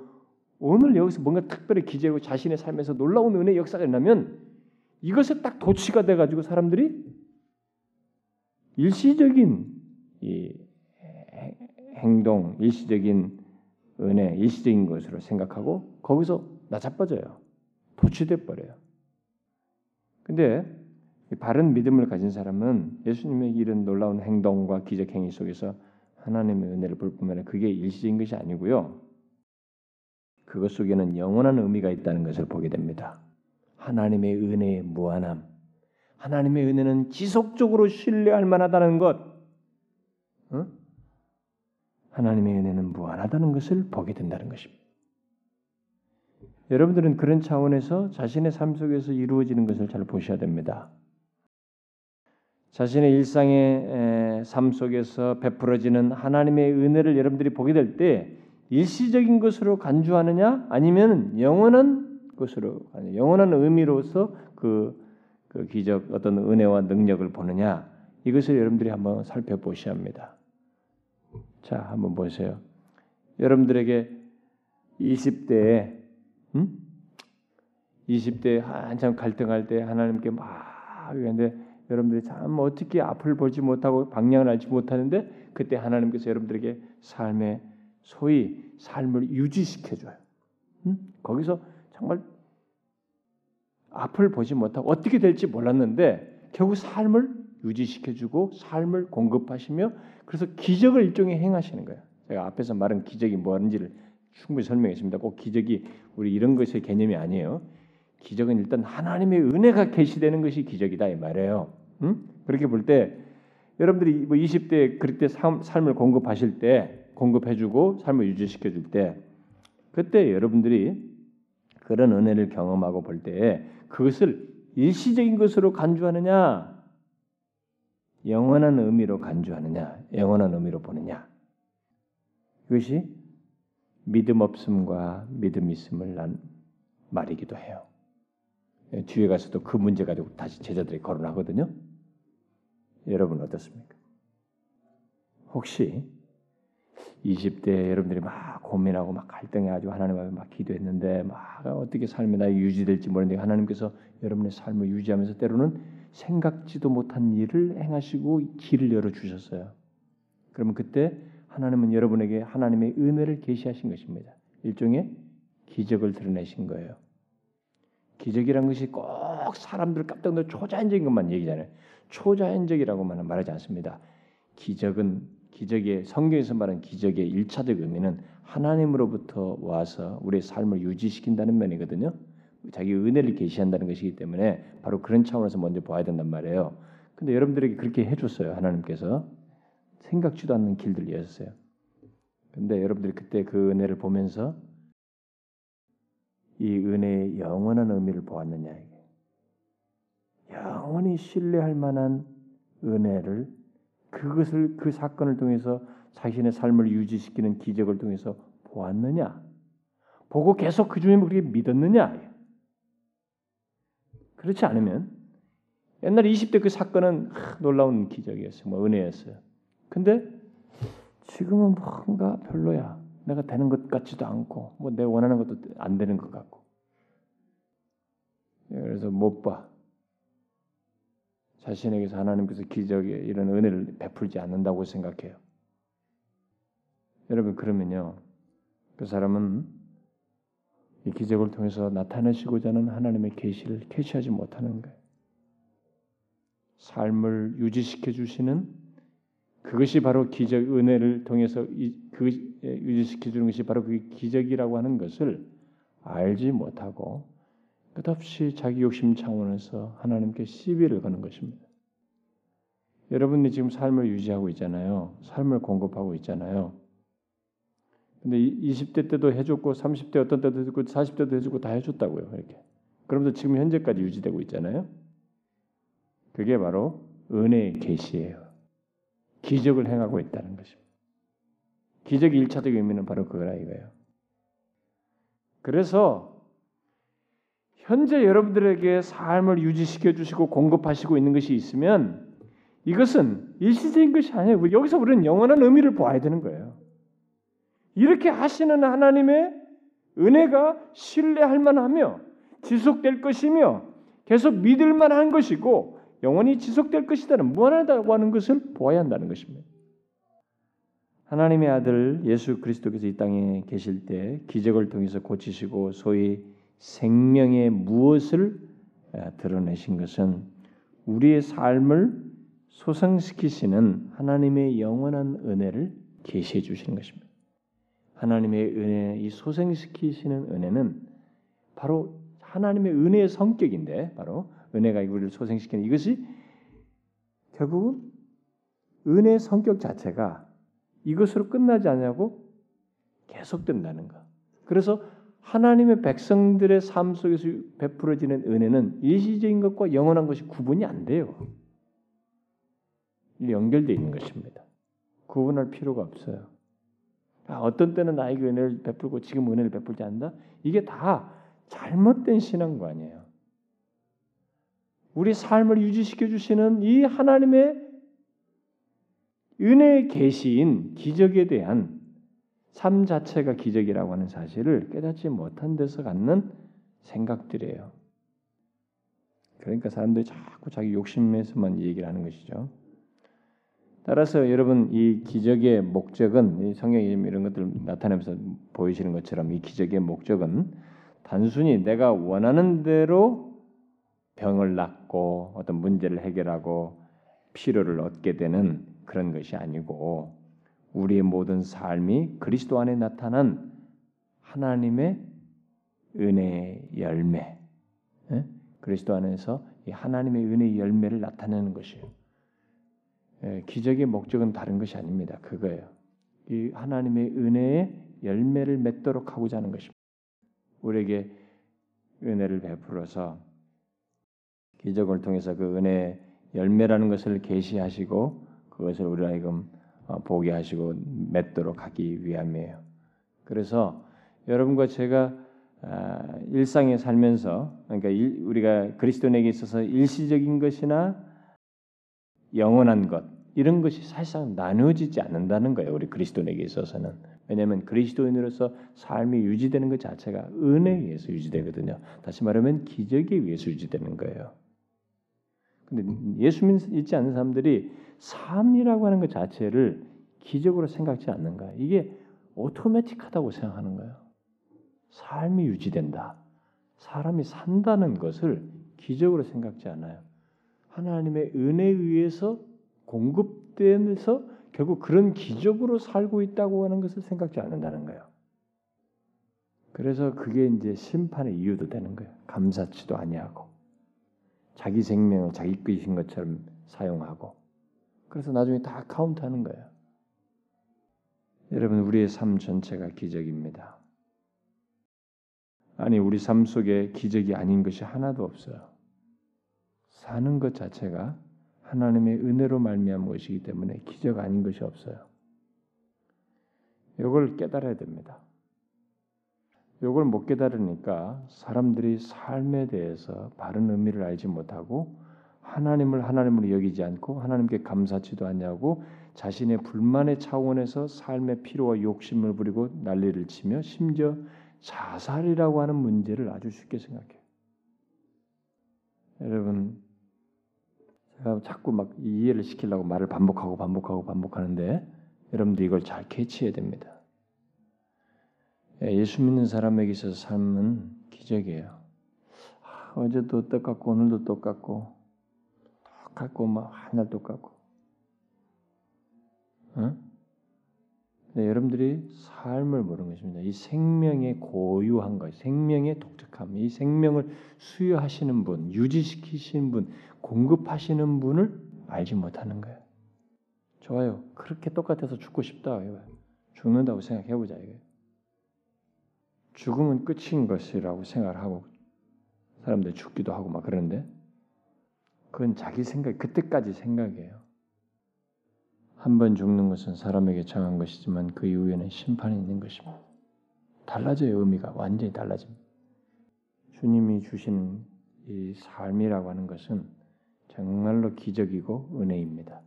오늘 여기서 뭔가 특별히 기재고 자신의 삶에서 놀라운 은혜 역사가 일어나면 이것에 딱 도취가 돼 가지고 사람들이 일시적인 이 행동, 일시적인 은혜, 일시적인 것으로 생각하고 거기서 나자빠져요. 도취돼 버려요. 근데 바른 믿음을 가진 사람은 예수님의 이런 놀라운 행동과 기적 행위 속에서 하나님의 은혜를 볼 뿐만 아니라 그게 일시적인 것이 아니고요. 그것 속에는 영원한 의미가 있다는 것을 보게 됩니다. 하나님의 은혜의 무한함. 하나님의 은혜는 지속적으로 신뢰할 만하다는 것. 어? 하나님의 은혜는 무한하다는 것을 보게 된다는 것입니다. 여러분들은 그런 차원에서 자신의 삶 속에서 이루어지는 것을 잘 보셔야 됩니다. 자신의 일상의 삶 속에서 베풀어지는 하나님의 은혜를 여러분들이 보게 될 때 일시적인 것으로 간주하느냐 아니면 영원한 것으로 영원한 의미로서 그, 그 기적 어떤 은혜와 능력을 보느냐 이것을 여러분들이 한번 살펴보셔야 합니다. 자, 한번 보세요. 여러분들에게 20대에 음? 20대 한참 갈등할 때 하나님께 막 근데 여러분들이 참 어떻게 앞을 보지 못하고 방향을 알지 못하는데 그때 하나님께서 여러분들에게 삶의 소위 삶을 유지시켜 줘요. 음? 거기서 정말 앞을 보지 못하고 어떻게 될지 몰랐는데 결국 삶을 유지시켜 주고 삶을 공급하시며 그래서 기적을 일종의 행하시는 거예요. 제가 앞에서 말한 기적이 뭐는지를 충분히 설명했습니다. 꼭 기적이 우리 이런 것의 개념이 아니에요. 기적은 일단 하나님의 은혜가 계시되는 것이 기적이다 이 말이에요. 음? 그렇게 볼 때 여러분들이 뭐 20대 그때 삶, 삶을 공급하실 때 공급해주고 삶을 유지시켜 줄 때 그때 여러분들이 그런 은혜를 경험하고 볼 때 그것을 일시적인 것으로 간주하느냐 영원한 의미로 간주하느냐 영원한 의미로 보느냐 그것이 믿음 없음과 믿음 있음을 난 말이기도 해요. 뒤에 가서도 그 문제 가지고 다시 제자들이 거론하거든요. 여러분 어떻습니까? 혹시 20대 여러분들이 막 고민하고 막 갈등해가지고 하나님 앞에 막 기도했는데 막 어떻게 삶이 나 유지될지 모르는데 하나님께서 여러분의 삶을 유지하면서 때로는 생각지도 못한 일을 행하시고 길을 열어 주셨어요. 그러면 그때 하나님은 여러분에게 하나님의 은혜를 계시하신 것입니다. 일종의 기적을 드러내신 거예요. 기적이란 것이 꼭 사람들 깜짝 놀 초자연적인 것만 얘기잖아요. 초자연적이라고만 말하지 않습니다. 기적은 기적의 성경에서 말하는 기적의 일차적 의미는 하나님으로부터 와서 우리의 삶을 유지시킨다는 면이거든요. 자기 은혜를 계시한다는 것이기 때문에 바로 그런 차원에서 먼저 봐야 된단 말이에요. 근데 여러분들에게 그렇게 해줬어요. 하나님께서 생각지도 않는 길들 여셨어요. 근데 여러분들이 그때 그 은혜를 보면서 이 은혜의 영원한 의미를 보았느냐 이게. 영원히 신뢰할 만한 은혜를 그것을 그 사건을 통해서 자신의 삶을 유지시키는 기적을 통해서 보았느냐? 보고 계속 그 중에 우리가 믿었느냐? 그렇지 않으면 옛날 20대 그 사건은 하, 놀라운 기적이었어요. 뭐 은혜였어요. 근데 지금은 뭔가 별로야. 내가 되는 것 같지도 않고 뭐 내가 원하는 것도 안 되는 것 같고. 그래서 못 봐. 자신에게서 하나님께서 기적의 이런 은혜를 베풀지 않는다고 생각해요. 여러분 그러면요. 그 사람은 이 기적을 통해서 나타내시고자 하는 하나님의 계시를 캐치하지 못하는 거예요. 삶을 유지시켜 주시는 그것이 바로 기적 은혜를 통해서 그 유지시켜 주는 것이 바로 그 기적이라고 하는 것을 알지 못하고 끝없이 자기 욕심 차원에서 하나님께 시비를 거는 것입니다. 여러분이 지금 삶을 유지하고 있잖아요. 삶을 공급하고 있잖아요. 근데 20대 때도 해줬고 30대 어떤 때도 해줬고 40대도 해주고 다 해줬다고요. 이렇게. 그러면서 지금 현재까지 유지되고 있잖아요. 그게 바로 은혜의 계시예요. 기적을 행하고 있다는 것입니다. 기적의 일차적 의미는 바로 그거라 이거예요. 그래서 현재 여러분들에게 삶을 유지시켜 주시고 공급하시고 있는 것이 있으면 이것은 일시적인 것이 아니에요. 여기서 우리는 영원한 의미를 보아야 되는 거예요. 이렇게 하시는 하나님의 은혜가 신뢰할 만하며 지속될 것이며 계속 믿을 만한 것이고 영원히 지속될 것이다는 무한하다고 하는 것을 보아야 한다는 것입니다. 하나님의 아들 예수 그리스도께서 이 땅에 계실 때 기적을 통해서 고치시고 소위 생명의 무엇을 드러내신 것은 우리의 삶을 소생시키시는 하나님의 영원한 은혜를 계시해 주시는 것입니다. 하나님의 은혜, 이 소생시키시는 은혜는 바로 하나님의 은혜의 성격인데, 바로 은혜가 우리를 소생시키는 이것이 결국은 은혜의 성격 자체가 이것으로 끝나지 않냐고 계속된다는 것. 그래서 하나님의 백성들의 삶 속에서 베풀어지는 은혜는 일시적인 것과 영원한 것이 구분이 안 돼요. 연결되어 있는 것입니다. 구분할 필요가 없어요. 아, 어떤 때는 나에게 은혜를 베풀고 지금 은혜를 베풀지 않는다? 이게 다 잘못된 신앙관이에요. 우리 삶을 유지시켜 주시는 이 하나님의 은혜의 계시인 기적에 대한 삶 자체가 기적이라고 하는 사실을 깨닫지 못한 데서 갖는 생각들이에요. 그러니까 사람들이 자꾸 자기 욕심에서만 얘기를 하는 것이죠. 따라서 여러분 이 기적의 목적은 성경에 이런 것들 나타내면서 보이시는 것처럼 이 기적의 목적은 단순히 내가 원하는 대로 병을 낫고 어떤 문제를 해결하고 필요를 얻게 되는 그런 것이 아니고 우리의 모든 삶이 그리스도 안에 나타난 하나님의 은혜의 열매, 그리스도 안에서 이 하나님의 은혜의 열매를 나타내는 것이에요. 예, 기적의 목적은 다른 것이 아닙니다. 그거예요. 이 하나님의 은혜의 열매를 맺도록 하고자 하는 것입니다. 우리에게 은혜를 베풀어서 기적을 통해서 그 은혜 열매라는 것을 계시하시고 그것을 우리 하여금 어, 보게 하시고 맺도록 하기 위함이에요. 그래서 여러분과 제가 아, 일상에 살면서 그러니까 우리가 그리스도인에게 있어서 일시적인 것이나 영원한 것 이런 것이 사실상 나누어지지 않는다는 거예요. 우리 그리스도인에게 있어서는 왜냐하면 그리스도인으로서 삶이 유지되는 것 자체가 은혜에 의해서 유지되거든요. 다시 말하면 기적에 의해서 유지되는 거예요. 근데 예수 믿지 않는 사람들이 삶이라고 하는 것 자체를 기적으로 생각지 않는 거예요. 이게 오토매틱하다고 생각하는 거예요. 삶이 유지된다. 사람이 산다는 것을 기적으로 생각지 않아요. 하나님의 은혜에 의해서 공급되면서 결국 그런 기적으로 살고 있다고 하는 것을 생각지 않는다는 거예요. 그래서 그게 이제 심판의 이유도 되는 거예요. 감사치도 아니하고 자기 생명을 자기 것인 것처럼 사용하고 그래서 나중에 다 카운트하는 거예요. 여러분 우리의 삶 전체가 기적입니다. 아니 우리 삶 속에 기적이 아닌 것이 하나도 없어요. 사는 것 자체가 하나님의 은혜로 말미암은 것이기 때문에 기적 아닌 것이 없어요. 이걸 깨달아야 됩니다. 이걸 못 깨달으니까 사람들이 삶에 대해서 바른 의미를 알지 못하고 하나님을 하나님으로 여기지 않고 하나님께 감사치도 않냐고 자신의 불만의 차원에서 삶의 피로와 욕심을 부리고 난리를 치며 심지어 자살이라고 하는 문제를 아주 쉽게 생각해요. 여러분 제가 자꾸 막 이해를 시키려고 말을 반복하고 반복하고 반복하는데 여러분들 이걸 잘 캐치해야 됩니다. 예, 예수 믿는 사람에게 있어서 삶은 기적이에요. 아, 어제도 똑같고 오늘도 똑같고 똑같고 막 하늘 똑같고. 어? 네, 여러분들이 삶을 모르는 것입니다. 이 생명의 고유한 것, 생명의 독특함, 이 생명을 수여하시는 분, 유지시키시는 분, 공급하시는 분을 알지 못하는 거예요. 좋아요. 그렇게 똑같아서 죽고 싶다. 죽는다고 생각해보자. 죽음은 끝인 것이라고 생각을 하고 사람들 죽기도 하고 막 그러는데 그건 자기 생각, 그때까지 생각이에요. 한 번 죽는 것은 사람에게 정한 것이지만 그 이후에는 심판이 있는 것입니다. 달라져요, 의미가. 완전히 달라집니다. 주님이 주시는 이 삶이라고 하는 것은 정말로 기적이고 은혜입니다.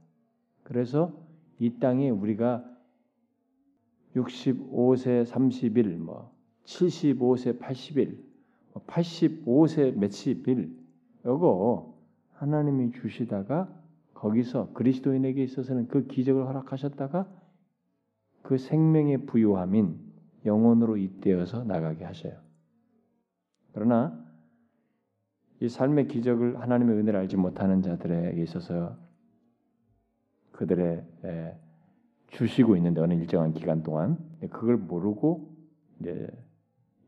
그래서 이 땅에 우리가 65세 30일, 뭐 75세 80일, 85세 몇십 일, 요거 하나님이 주시다가 거기서 그리스도인에게 있어서는 그 기적을 허락하셨다가 그 생명의 부유함인 영혼으로 잇대어서 나가게 하셔요. 그러나 이 삶의 기적을 하나님의 은혜를 알지 못하는 자들에게 있어서 그들의 주시고 있는데 어느 일정한 기간 동안 그걸 모르고 이제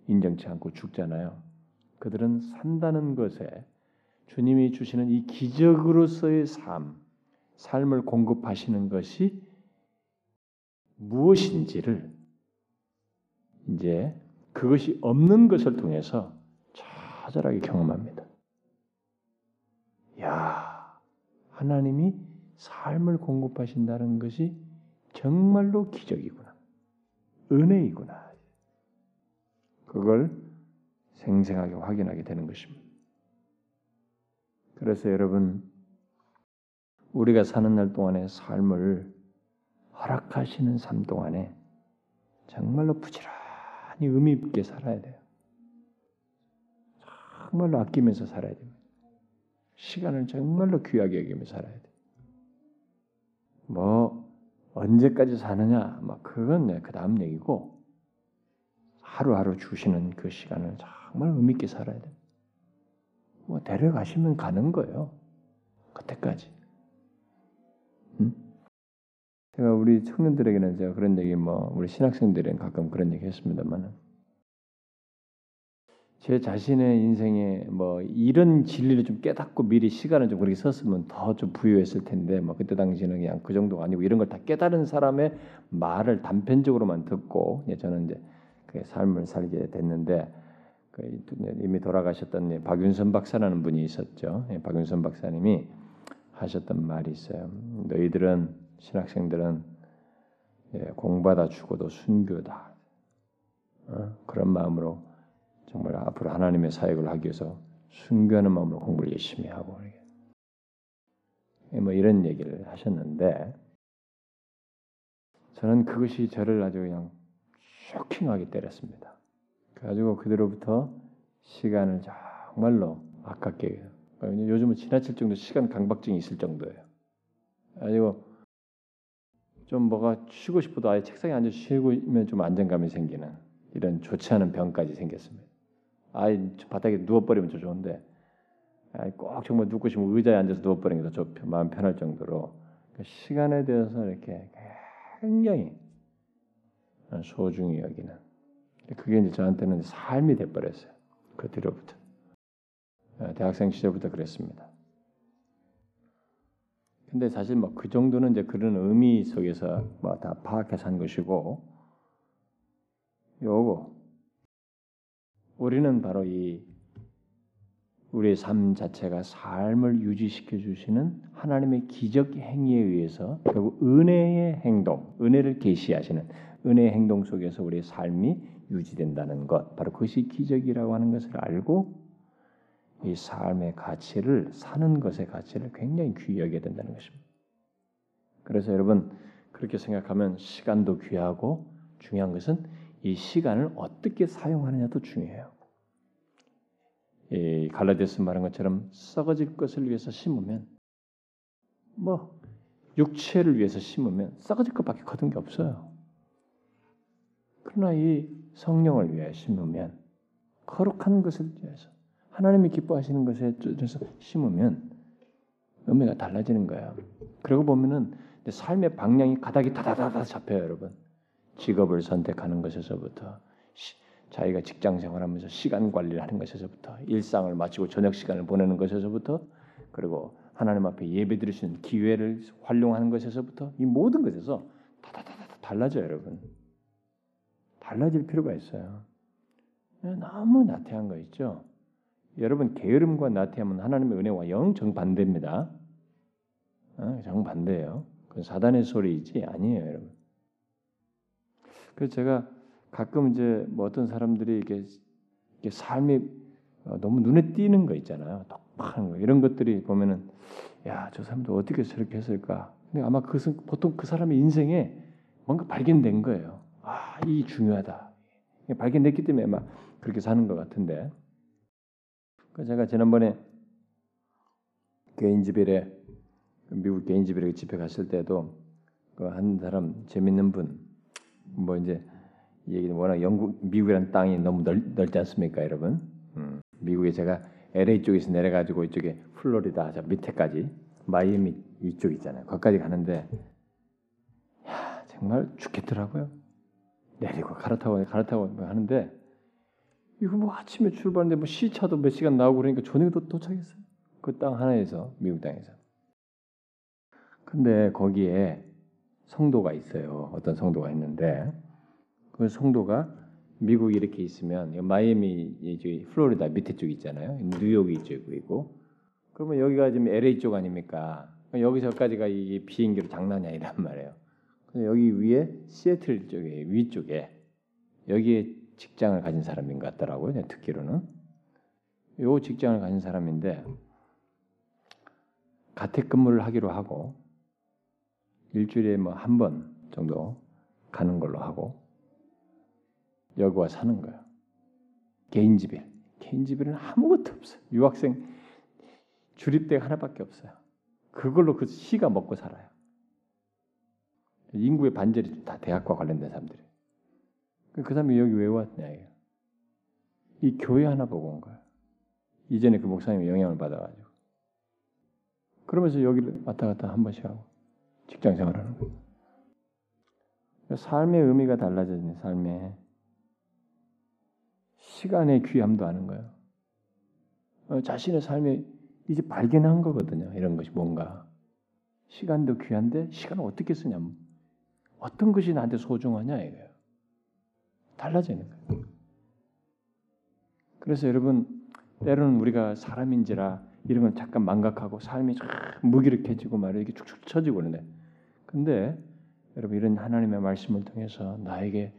인정치 않고 죽잖아요. 그들은 산다는 것에 주님이 주시는 이 기적으로서의 삶, 삶을 공급하시는 것이 무엇인지를 이제 그것이 없는 것을 통해서 처절하게 경험합니다. 하나님이 삶을 공급하신다는 것이 정말로 기적이구나. 은혜이구나. 그걸 생생하게 확인하게 되는 것입니다. 그래서 여러분 우리가 사는 날 동안의 삶을 허락하시는 삶 동안에 정말로 부지런히 의미 있게 살아야 돼요. 정말로 아끼면서 살아야 됩니다. 시간을 정말로 귀하게 여기면서 살아야 돼요. 뭐 언제까지 사느냐, 막 그건 그 다음 얘기고 하루하루 주시는 그 시간을 정말 의미 있게 살아야 돼요. 뭐 데려가시면 가는 거예요. 그때까지. 음? 제가 우리 청년들에게는 제가 그런 얘기 뭐 우리 신학생들은 가끔 그런 얘기 했습니다만은 제 자신의 인생에 뭐 이런 진리를 좀 깨닫고 미리 시간을 좀 그렇게 썼으면 더 좀 부유했을 텐데 뭐 그때 당시는 그냥 그 정도가 아니고 이런 걸 다 깨달은 사람의 말을 단편적으로만 듣고 저는 이제 그 삶을 살게 됐는데 그 이미 돌아가셨던 박윤선 박사라는 분이 있었죠. 예, 박윤선 박사님이 하셨던 말이 있어요. 너희들은 신학생들은 예, 공부하다 죽어도 순교다. 어? 그런 마음으로 정말 앞으로 하나님의 사역을 하기 위해서 순교하는 마음으로 공부를 열심히 하고 예, 뭐 이런 얘기를 하셨는데 저는 그것이 저를 아주 그냥 쇼킹하게 때렸습니다. 그래가지고 그대로부터 시간을 정말로 아깝게 요즘은 지나칠 정도 시간 강박증이 있을 정도예요. 아니고 좀 뭐가 쉬고 싶어도 아예 책상에 앉아 쉬고 있으면 좀 안정감이 생기는 이런 좋지 않은 병까지 생겼습니다. 아예 바닥에 누워버리면 더 좋은데 아예 꼭 정말 눕고 싶으면 의자에 앉아서 누워버리는 게 더 마음 편할 정도로 그 시간에 대해서 이렇게 굉장히 소중히 여기는 그게 이제 저한테는 삶이 돼버렸어요. 그 뒤로부터 대학생 시절부터 그랬습니다. 근데 사실 뭐 그 정도는 이제 그런 의미 속에서 뭐 다 파악해서 한 것이고 요거 우리는 바로 이 우리의 삶 자체가 삶을 유지시켜 주시는 하나님의 기적 행위에 의해서 결국 은혜의 행동, 은혜를 계시하시는 은혜의 행동 속에서 우리의 삶이 유지된다는 것, 바로 그것이 기적이라고 하는 것을 알고 이 삶의 가치를 사는 것의 가치를 굉장히 귀하게 된다는 것입니다. 그래서 여러분 그렇게 생각하면 시간도 귀하고 중요한 것은 이 시간을 어떻게 사용하느냐도 중요해요. 이 갈라디아서 말한 것처럼 썩어질 것을 위해서 심으면 뭐 육체를 위해서 심으면 썩어질 것밖에 거둔 게 없어요. 그러나 이 성령을 위해 심으면 거룩한 것을 위해서 하나님이 기뻐하시는 것에 쫓아서 심으면 의미가 달라지는 거예요. 그러고 보면은 삶의 방향이 가닥이 다다다다 잡혀요, 여러분. 직업을 선택하는 것에서부터 시, 자기가 직장 생활하면서 시간 관리를 하는 것에서부터 일상을 마치고 저녁 시간을 보내는 것에서부터 그리고 하나님 앞에 예배드릴 수 있는 기회를 활용하는 것에서부터 이 모든 것에서 다다다다 달라져요, 여러분. 달라질 필요가 있어요. 너무 나태한 거 있죠. 여러분 게으름과 나태함은 하나님의 은혜와 영 정반대입니다. 어, 정반대예요. 그건 사단의 소리이지 아니에요, 여러분. 그래서 제가 가끔 이제 뭐 어떤 사람들이 이게, 이게 삶이 어, 너무 눈에 띄는 거 있잖아요. 똑똑한 거 이런 것들이 보면은 야 저 사람도 어떻게 저렇게 했을까? 근데 아마 그 보통 그 사람의 인생에 뭔가 발견된 거예요. 아, 이 중요하다. 발견됐기 때문에 막 그렇게 사는 것 같은데. 그 제가 지난번에 개인집일에 미국 개인집일에 집회 갔을 때도 그 한 사람 재밌는 분 뭐 이제 이 얘기는 워낙 영국 미국이라는 땅이 너무 넓, 넓지 않습니까, 여러분? 음, 미국에 제가 LA 쪽에서 내려가지고 이쪽에 플로리다 저 밑에까지 마이애미 위쪽 있잖아요. 거기까지 가는데 야 정말 죽겠더라고요. 내리고 갈아타고 갈아타고 하는데 이거 뭐 아침에 출발하는데 뭐 시차도 몇 시간 나오고 그러니까 저녁에도 도착했어요. 그 땅 하나에서 미국 땅에서. 근데 거기에 성도가 있어요. 어떤 성도가 있는데 그 성도가 미국이 이렇게 있으면 마이애미 이제 플로리다 밑에 쪽 있잖아요. 뉴욕이 이쪽 있고 그러면 여기가 지금 LA 쪽 아닙니까? 여기서까지가 이 비행기로 장난이 아니란 말이에요. 여기 위에 시애틀 쪽에 위쪽에 여기에 직장을 가진 사람인 것 같더라고요. 듣기로는 요 직장을 가진 사람인데 가택 근무를 하기로 하고 일주일에 뭐 한 번 정도 가는 걸로 하고 여기 와 사는 거예요. 개인집에 개인집에는 아무것도 없어요. 유학생 주립대 하나밖에 없어요. 그걸로 그 시가 먹고 살아요. 인구의 반절이 다 대학과 관련된 사람들이. 그 사람이 여기 왜 왔냐 이게. 이 교회 하나 보고 온 거야. 이전에 그 목사님이 영향을 받아가지고. 그러면서 여기를 왔다 갔다 한 번씩 하고 직장 생활하는 거예요. 삶의 의미가 달라졌네. 삶에 시간의 귀함도 아는 거예요. 어, 자신의 삶에 이제 발견한 거거든요. 이런 것이 뭔가 시간도 귀한데 시간을 어떻게 쓰냐. 어떤 것이 나한테 소중하냐 이거예요. 달라지는 거예요. 그래서 여러분 때로는 우리가 사람인지라 이런 걸 잠깐 망각하고 삶이 무기력해지고 말이 이렇게 축축 처지고 그러는데 근데 여러분 이런 하나님의 말씀을 통해서 나에게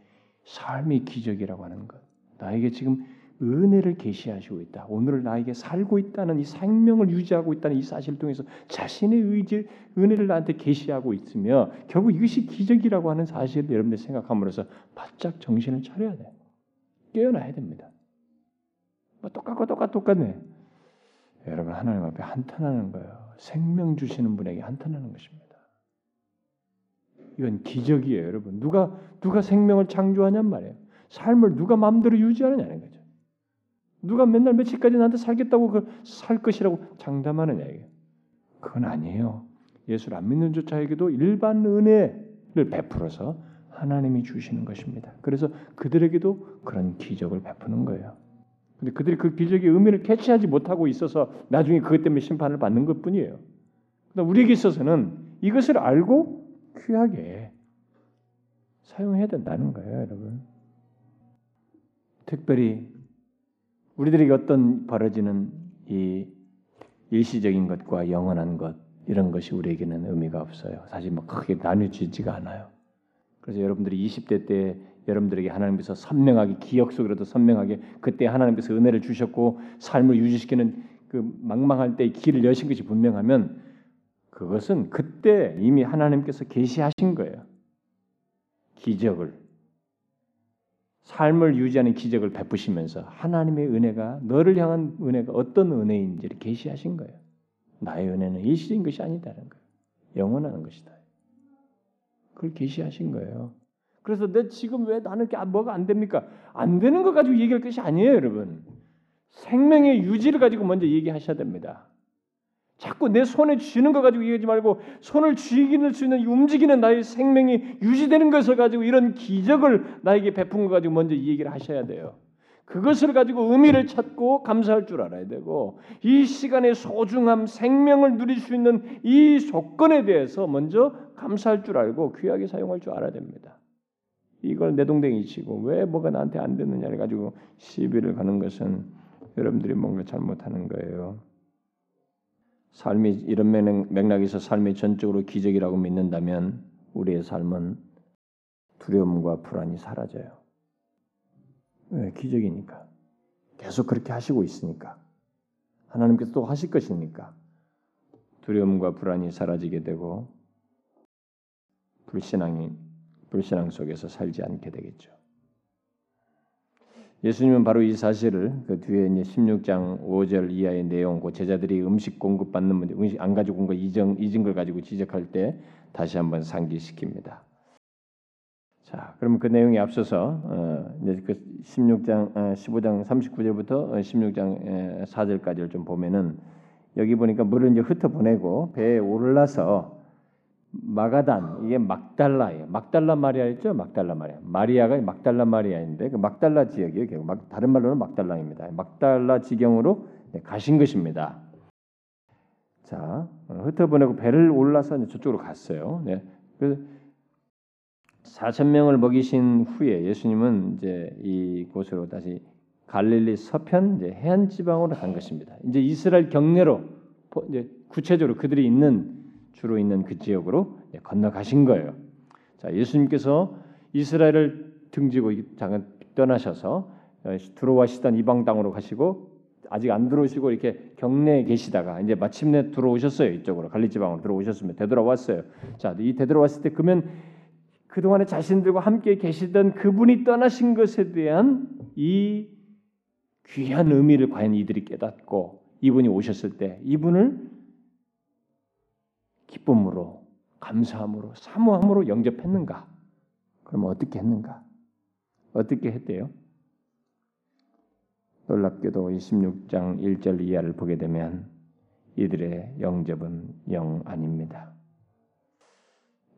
삶이 기적이라고 하는 것 나에게 지금 은혜를 계시하시고 있다. 오늘 나에게 살고 있다는 이 생명을 유지하고 있다는 이 사실을 통해서 자신의 의지, 은혜를 나한테 계시하고 있으며 결국 이것이 기적이라고 하는 사실을 여러분들 생각함으로써 바짝 정신을 차려야 돼. 깨어나야 됩니다. 뭐 똑같고 똑같 똑같네. 여러분 하나님 앞에 한탄하는 거예요. 생명 주시는 분에게 한탄하는 것입니다. 이건 기적이에요, 여러분. 누가 누가 생명을 창조하냔 말이에요. 삶을 누가 마음대로 유지하느냐는 거죠. 누가 맨날 며칠까지 나한테 살겠다고 살 것이라고 장담하느냐 이게. 그건 아니에요. 예수를 안 믿는 자에게도 일반 은혜를 베풀어서 하나님이 주시는 것입니다. 그래서 그들에게도 그런 기적을 베푸는 거예요. 근데 그들이 그 기적의 의미를 캐치하지 못하고 있어서 나중에 그것 때문에 심판을 받는 것뿐이에요. 그러나 우리에게 있어서는 이것을 알고 귀하게 사용해야 된다는 거예요, 여러분. 특별히 우리들에게 어떤 벌어지는 이 일시적인 것과 영원한 것 이런 것이 우리에게는 의미가 없어요. 사실 뭐 크게 나뉘어지지가 않아요. 그래서 여러분들이 20대 때 여러분들에게 하나님께서 선명하게 기억 속으로도 선명하게 그때 하나님께서 은혜를 주셨고 삶을 유지시키는 그 망망할 때의 길을 여신 것이 분명하면 그것은 그때 이미 하나님께서 계시하신 거예요. 기적을 삶을 유지하는 기적을 베푸시면서 하나님의 은혜가 너를 향한 은혜가 어떤 은혜인지를 계시하신 거예요. 나의 은혜는 일시적인 것이 아니다는 거예요. 영원한 것이다. 그걸 계시하신 거예요. 그래서 내 지금 왜 나는 뭐가 안 됩니까? 안 되는 것 가지고 얘기할 것이 아니에요, 여러분. 생명의 유지를 가지고 먼저 얘기하셔야 됩니다. 자꾸 내 손에 쥐는 거 가지고 얘기하지 말고 손을 쥐기는 수 있는 움직이는 나의 생명이 유지되는 것을 가지고 이런 기적을 나에게 베푼 거 가지고 먼저 이 얘기를 하셔야 돼요. 그것을 가지고 의미를 찾고 감사할 줄 알아야 되고 이 시간의 소중함, 생명을 누릴 수 있는 이 조건에 대해서 먼저 감사할 줄 알고 귀하게 사용할 줄 알아야 됩니다. 이걸 내동댕이 치고 왜 뭐가 나한테 안 됐느냐를 가지고 시비를 가는 것은 여러분들이 뭔가 잘못하는 거예요. 삶이 이런 맥락에서 삶이 전적으로 기적이라고 믿는다면 우리의 삶은 두려움과 불안이 사라져요. 네, 기적이니까. 계속 그렇게 하시고 있으니까. 하나님께서 또 하실 것이니까. 두려움과 불안이 사라지게 되고 불신앙이 불신앙 속에서 살지 않게 되겠죠. 예수님은 바로 이 사실을 그 뒤에 이제 16장 5절 이하의 내용, 그 제자들이 음식 공급 받는 문제, 음식 안 가지고 온 거 이정 잊은 걸 가지고 지적할 때 다시 한번 상기시킵니다. 자, 그러면 그 내용에 앞서서 어, 이제 그 16장 어, 15장 39절부터 16장 4절까지를 좀 보면은 여기 보니까 물을 이제 흩어 보내고 배에 올라서 마가단 이게 막달라예요. 막달라 마리아였죠. 막달라 마리아. 마리아가 막달라 마리아인데 그 막달라 지역이에요. 막, 다른 말로는 막달라입니다. 막달라 지경으로 가신 것입니다. 자, 어, 흩어 보내고 배를 올라서 저쪽으로 갔어요. 네. 그 4천 명을 먹이신 후에 예수님은 이제 이곳으로 다시 갈릴리 서편 이제 해안 지방으로 간 것입니다. 이제 이스라엘 경내로 이제 구체적으로 그들이 있는 주로 있는 그 지역으로 건너가신 거예요. 자, 예수님께서 이스라엘을 등지고 잠깐 떠나셔서 어, 들어와 시던 이방 땅으로 가시고 아직 안 들어오시고 이렇게 경내에 계시다가 이제 마침내 들어오셨어요. 이쪽으로 갈리 지방으로 들어오셨으면 되돌아왔어요. 자, 이 되돌아왔을 때 그러면 그 동안에 자신들과 함께 계시던 그분이 떠나신 것에 대한 이 귀한 의미를 과연 이들이 깨닫고 이분이 오셨을 때 이분을 기쁨으로 감사함으로 사모함으로 영접했는가? 그러면 어떻게 했는가? 어떻게 했대요? 놀랍게도 26장 1절 이하를 보게 되면 이들의 영접은 영 아닙니다.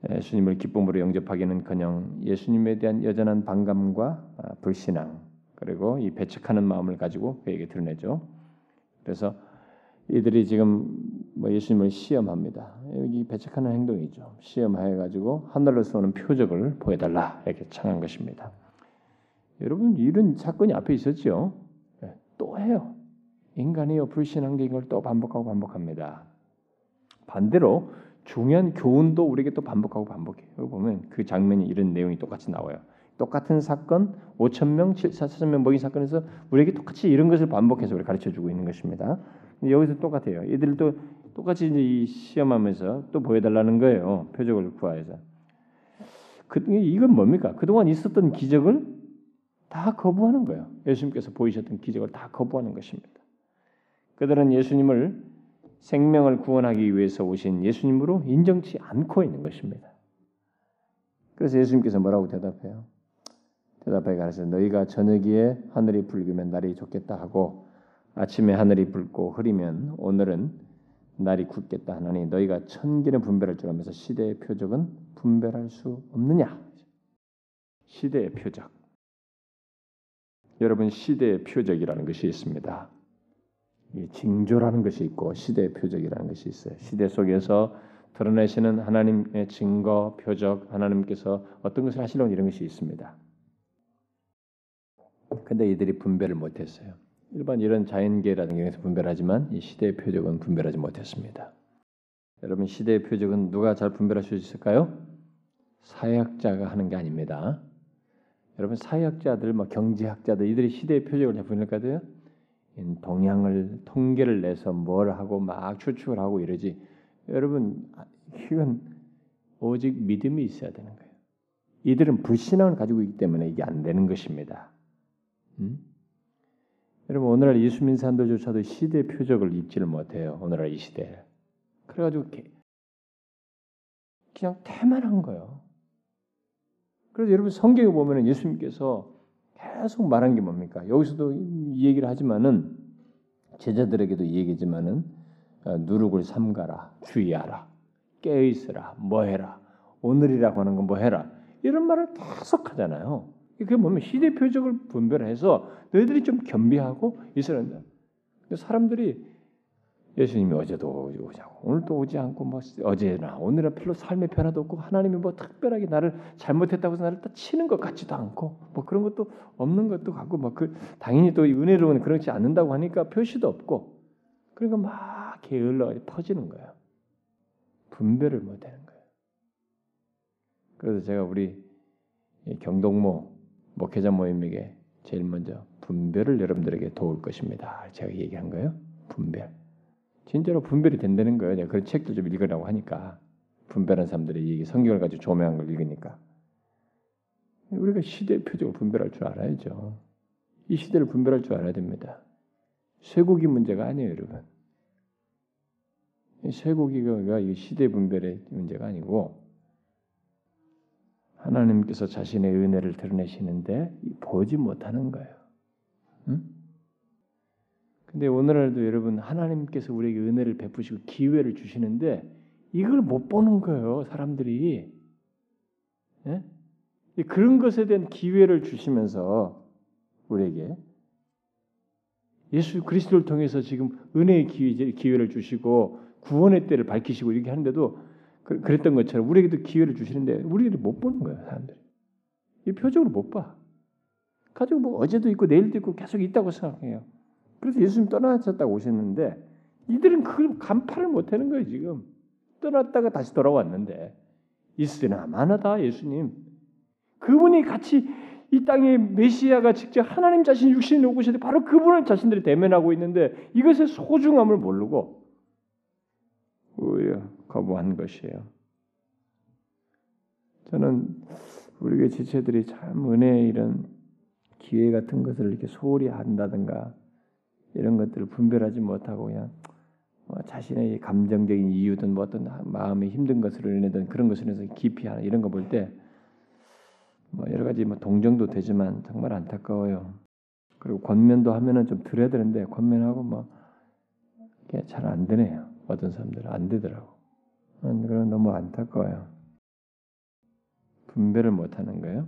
예수님을 기쁨으로 영접하기는커녕 예수님에 대한 여전한 반감과 아, 불신앙 그리고 이 배척하는 마음을 가지고 그에게 드러내죠. 그래서 이들이 지금 뭐 예수님을 시험합니다. 여기 배척하는 행동이죠. 시험해 가지고 하늘로 쏘는 표적을 보여달라 이렇게 청한 것입니다. 여러분 이런 사건이 앞에 있었죠. 네, 또 해요. 인간이요 불신한 게 이걸 또 반복하고 반복합니다. 반대로 중요한 교훈도 우리에게 또 반복하고 반복해요. 보면 그 장면이 이런 내용이 똑같이 나와요. 똑같은 사건 5천 명, 4천 명 먹인 사건에서 우리에게 똑같이 이런 것을 반복해서 우리 가르쳐 주고 있는 것입니다. 여기서 똑같아요. 이들도 똑같이 이 시험하면서 또 보여달라는 거예요. 표적을 구하여서. 그 이건 뭡니까? 그동안 있었던 기적을 다 거부하는 거예요. 예수님께서 보이셨던 기적을 다 거부하는 것입니다. 그들은 예수님을 생명을 구원하기 위해서 오신 예수님으로 인정치 않고 있는 것입니다. 그래서 예수님께서 뭐라고 대답해요? 대답해 가서 너희가 저녁에 하늘이 붉으면 날이 좋겠다 하고 아침에 하늘이 붉고 흐리면 오늘은 날이 굳겠다 하나니 너희가 천기는 분별할 줄 알면서 시대의 표적은 분별할 수 없느냐? 시대의 표적. 여러분 시대의 표적이라는 것이 있습니다. 징조라는 것이 있고 시대의 표적이라는 것이 있어요. 시대 속에서 드러내시는 하나님의 증거, 표적, 하나님께서 어떤 것을 하시려는 이런 것이 있습니다. 근데 이들이 분별을 못했어요. 일반 이런 자연계라는 경우에서 분별하지만 이 시대의 표적은 분별하지 못했습니다. 여러분 시대의 표적은 누가 잘 분별할 수 있을까요? 사회학자가 하는 게 아닙니다. 여러분 사회학자들, 뭐 경제학자들 이들이 시대의 표적을 잘 분별할까요? 동향을 통계를 내서 뭘 하고 막 추측을 하고 이러지. 여러분 이건 오직 믿음이 있어야 되는 거예요. 이들은 불신앙을 가지고 있기 때문에 이게 안 되는 것입니다. 음? 여러분 오늘날 예수 믿는 사람들조차도 시대 표적을 입지를 못해요. 오늘날 이 시대에. 그래가지고 그냥 태만한 거예요. 그래서 여러분 성경에 보면은 예수님께서 계속 말한 게 뭡니까? 여기서도 이 얘기를 하지만은 제자들에게도 이 얘기지만은 어, 누룩을 삼가라, 주의하라, 깨어 있으라, 뭐 해라, 오늘이라고 하는 건 뭐 해라 이런 말을 계속 하잖아요. 그게 뭐면 시대 표적을 분별해서 너희들이 좀 겸비하고 된다. 사람들이 예수님이 어제도 오자고 오늘도 오지 않고 뭐 어제나 오늘은 별로 삶의 변화도 없고 하나님이 뭐 특별하게 나를 잘못했다고 해서 나를 다 치는 것 같지도 않고 뭐 그런 것도 없는 것도 같고 뭐그 당연히 또 은혜로운 그렇지 않는다고 하니까 표시도 없고 그러니까 막 게을러 퍼지는 거예요. 분별을 못 하는 거예요. 그래서 제가 우리 경동모 목회자 모임에게 제일 먼저 분별을 여러분들에게 도울 것입니다. 제가 얘기한 거예요. 분별. 진짜로 분별이 된다는 거예요. 내가 그런 책들 좀 읽으라고 하니까 분별한 사람들이 이 성경을 가지고 조명한 걸 읽으니까 우리가 시대 표적을 분별할 줄 알아야죠. 이 시대를 분별할 줄 알아야 됩니다. 쇠고기 문제가 아니에요, 여러분. 쇠고기가 이 시대 분별의 문제가 아니고 하나님께서 자신의 은혜를 드러내시는데 보지 못하는 거예요. 응? 근데 오늘날도 여러분 하나님께서 우리에게 은혜를 베푸시고 기회를 주시는데 이걸 못 보는 거예요, 사람들이. 예? 그런 것에 대한 기회를 주시면서 우리에게 예수 그리스도를 통해서 지금 은혜의 기회, 를 주시고 구원의 때를 밝히시고 이렇게 하는데도 그, 그랬던 것처럼 우리에게도 기회를 주시는데 우리들이 못 보는 거예요, 사람들이. 이 표적으로 못 봐. 가지고 뭐 어제도 있고 내일도 있고 계속 있다고 생각해요. 그래서 예수님 떠나셨다고 오셨는데 이들은 그걸 간파를 못 하는 거예요 지금 떠났다가 다시 돌아왔는데 이스라엘 만하다 예수님 그분이 같이 이 땅에 메시아가 직접 하나님 자신 육신이 오고시는데 바로 그분을 자신들이 대면하고 있는데 이것의 소중함을 모르고 거부한 것이에요. 저는 우리의 지체들이 참 은혜의 이런 기회 같은 것을 이렇게 소홀히 한다든가 이런 것들을 분별하지 못하고 그냥 뭐 자신의 감정적인 이유든 뭐 어떤 마음의 힘든 것을 인해든 그런 것을 인해서 깊이 하는 이런 거 볼 때 뭐 여러 가지 뭐 동정도 되지만 정말 안타까워요. 그리고 권면도 하면은 좀 들어야 되는데 권면하고 뭐 이게 잘안 되네요. 어떤 사람들은 안 되더라고. 그런 너무 안타까워요. 분별을 못 하는 거예요.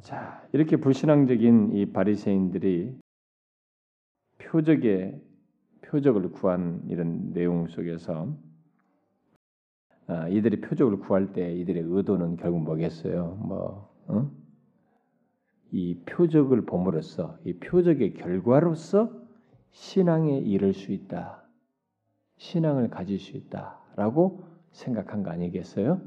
자, 이렇게 불신앙적인 이 바리새인들이 표적의 표적을 구한 이런 내용 속에서 아, 이들이 표적을 구할 때 이들의 의도는 결국 뭐겠어요? 뭐 어? 이 표적을 봄으로써 이 표적의 결과로서 신앙에 이를 수 있다. 신앙을 가질 수 있다라고 생각한 거 아니겠어요?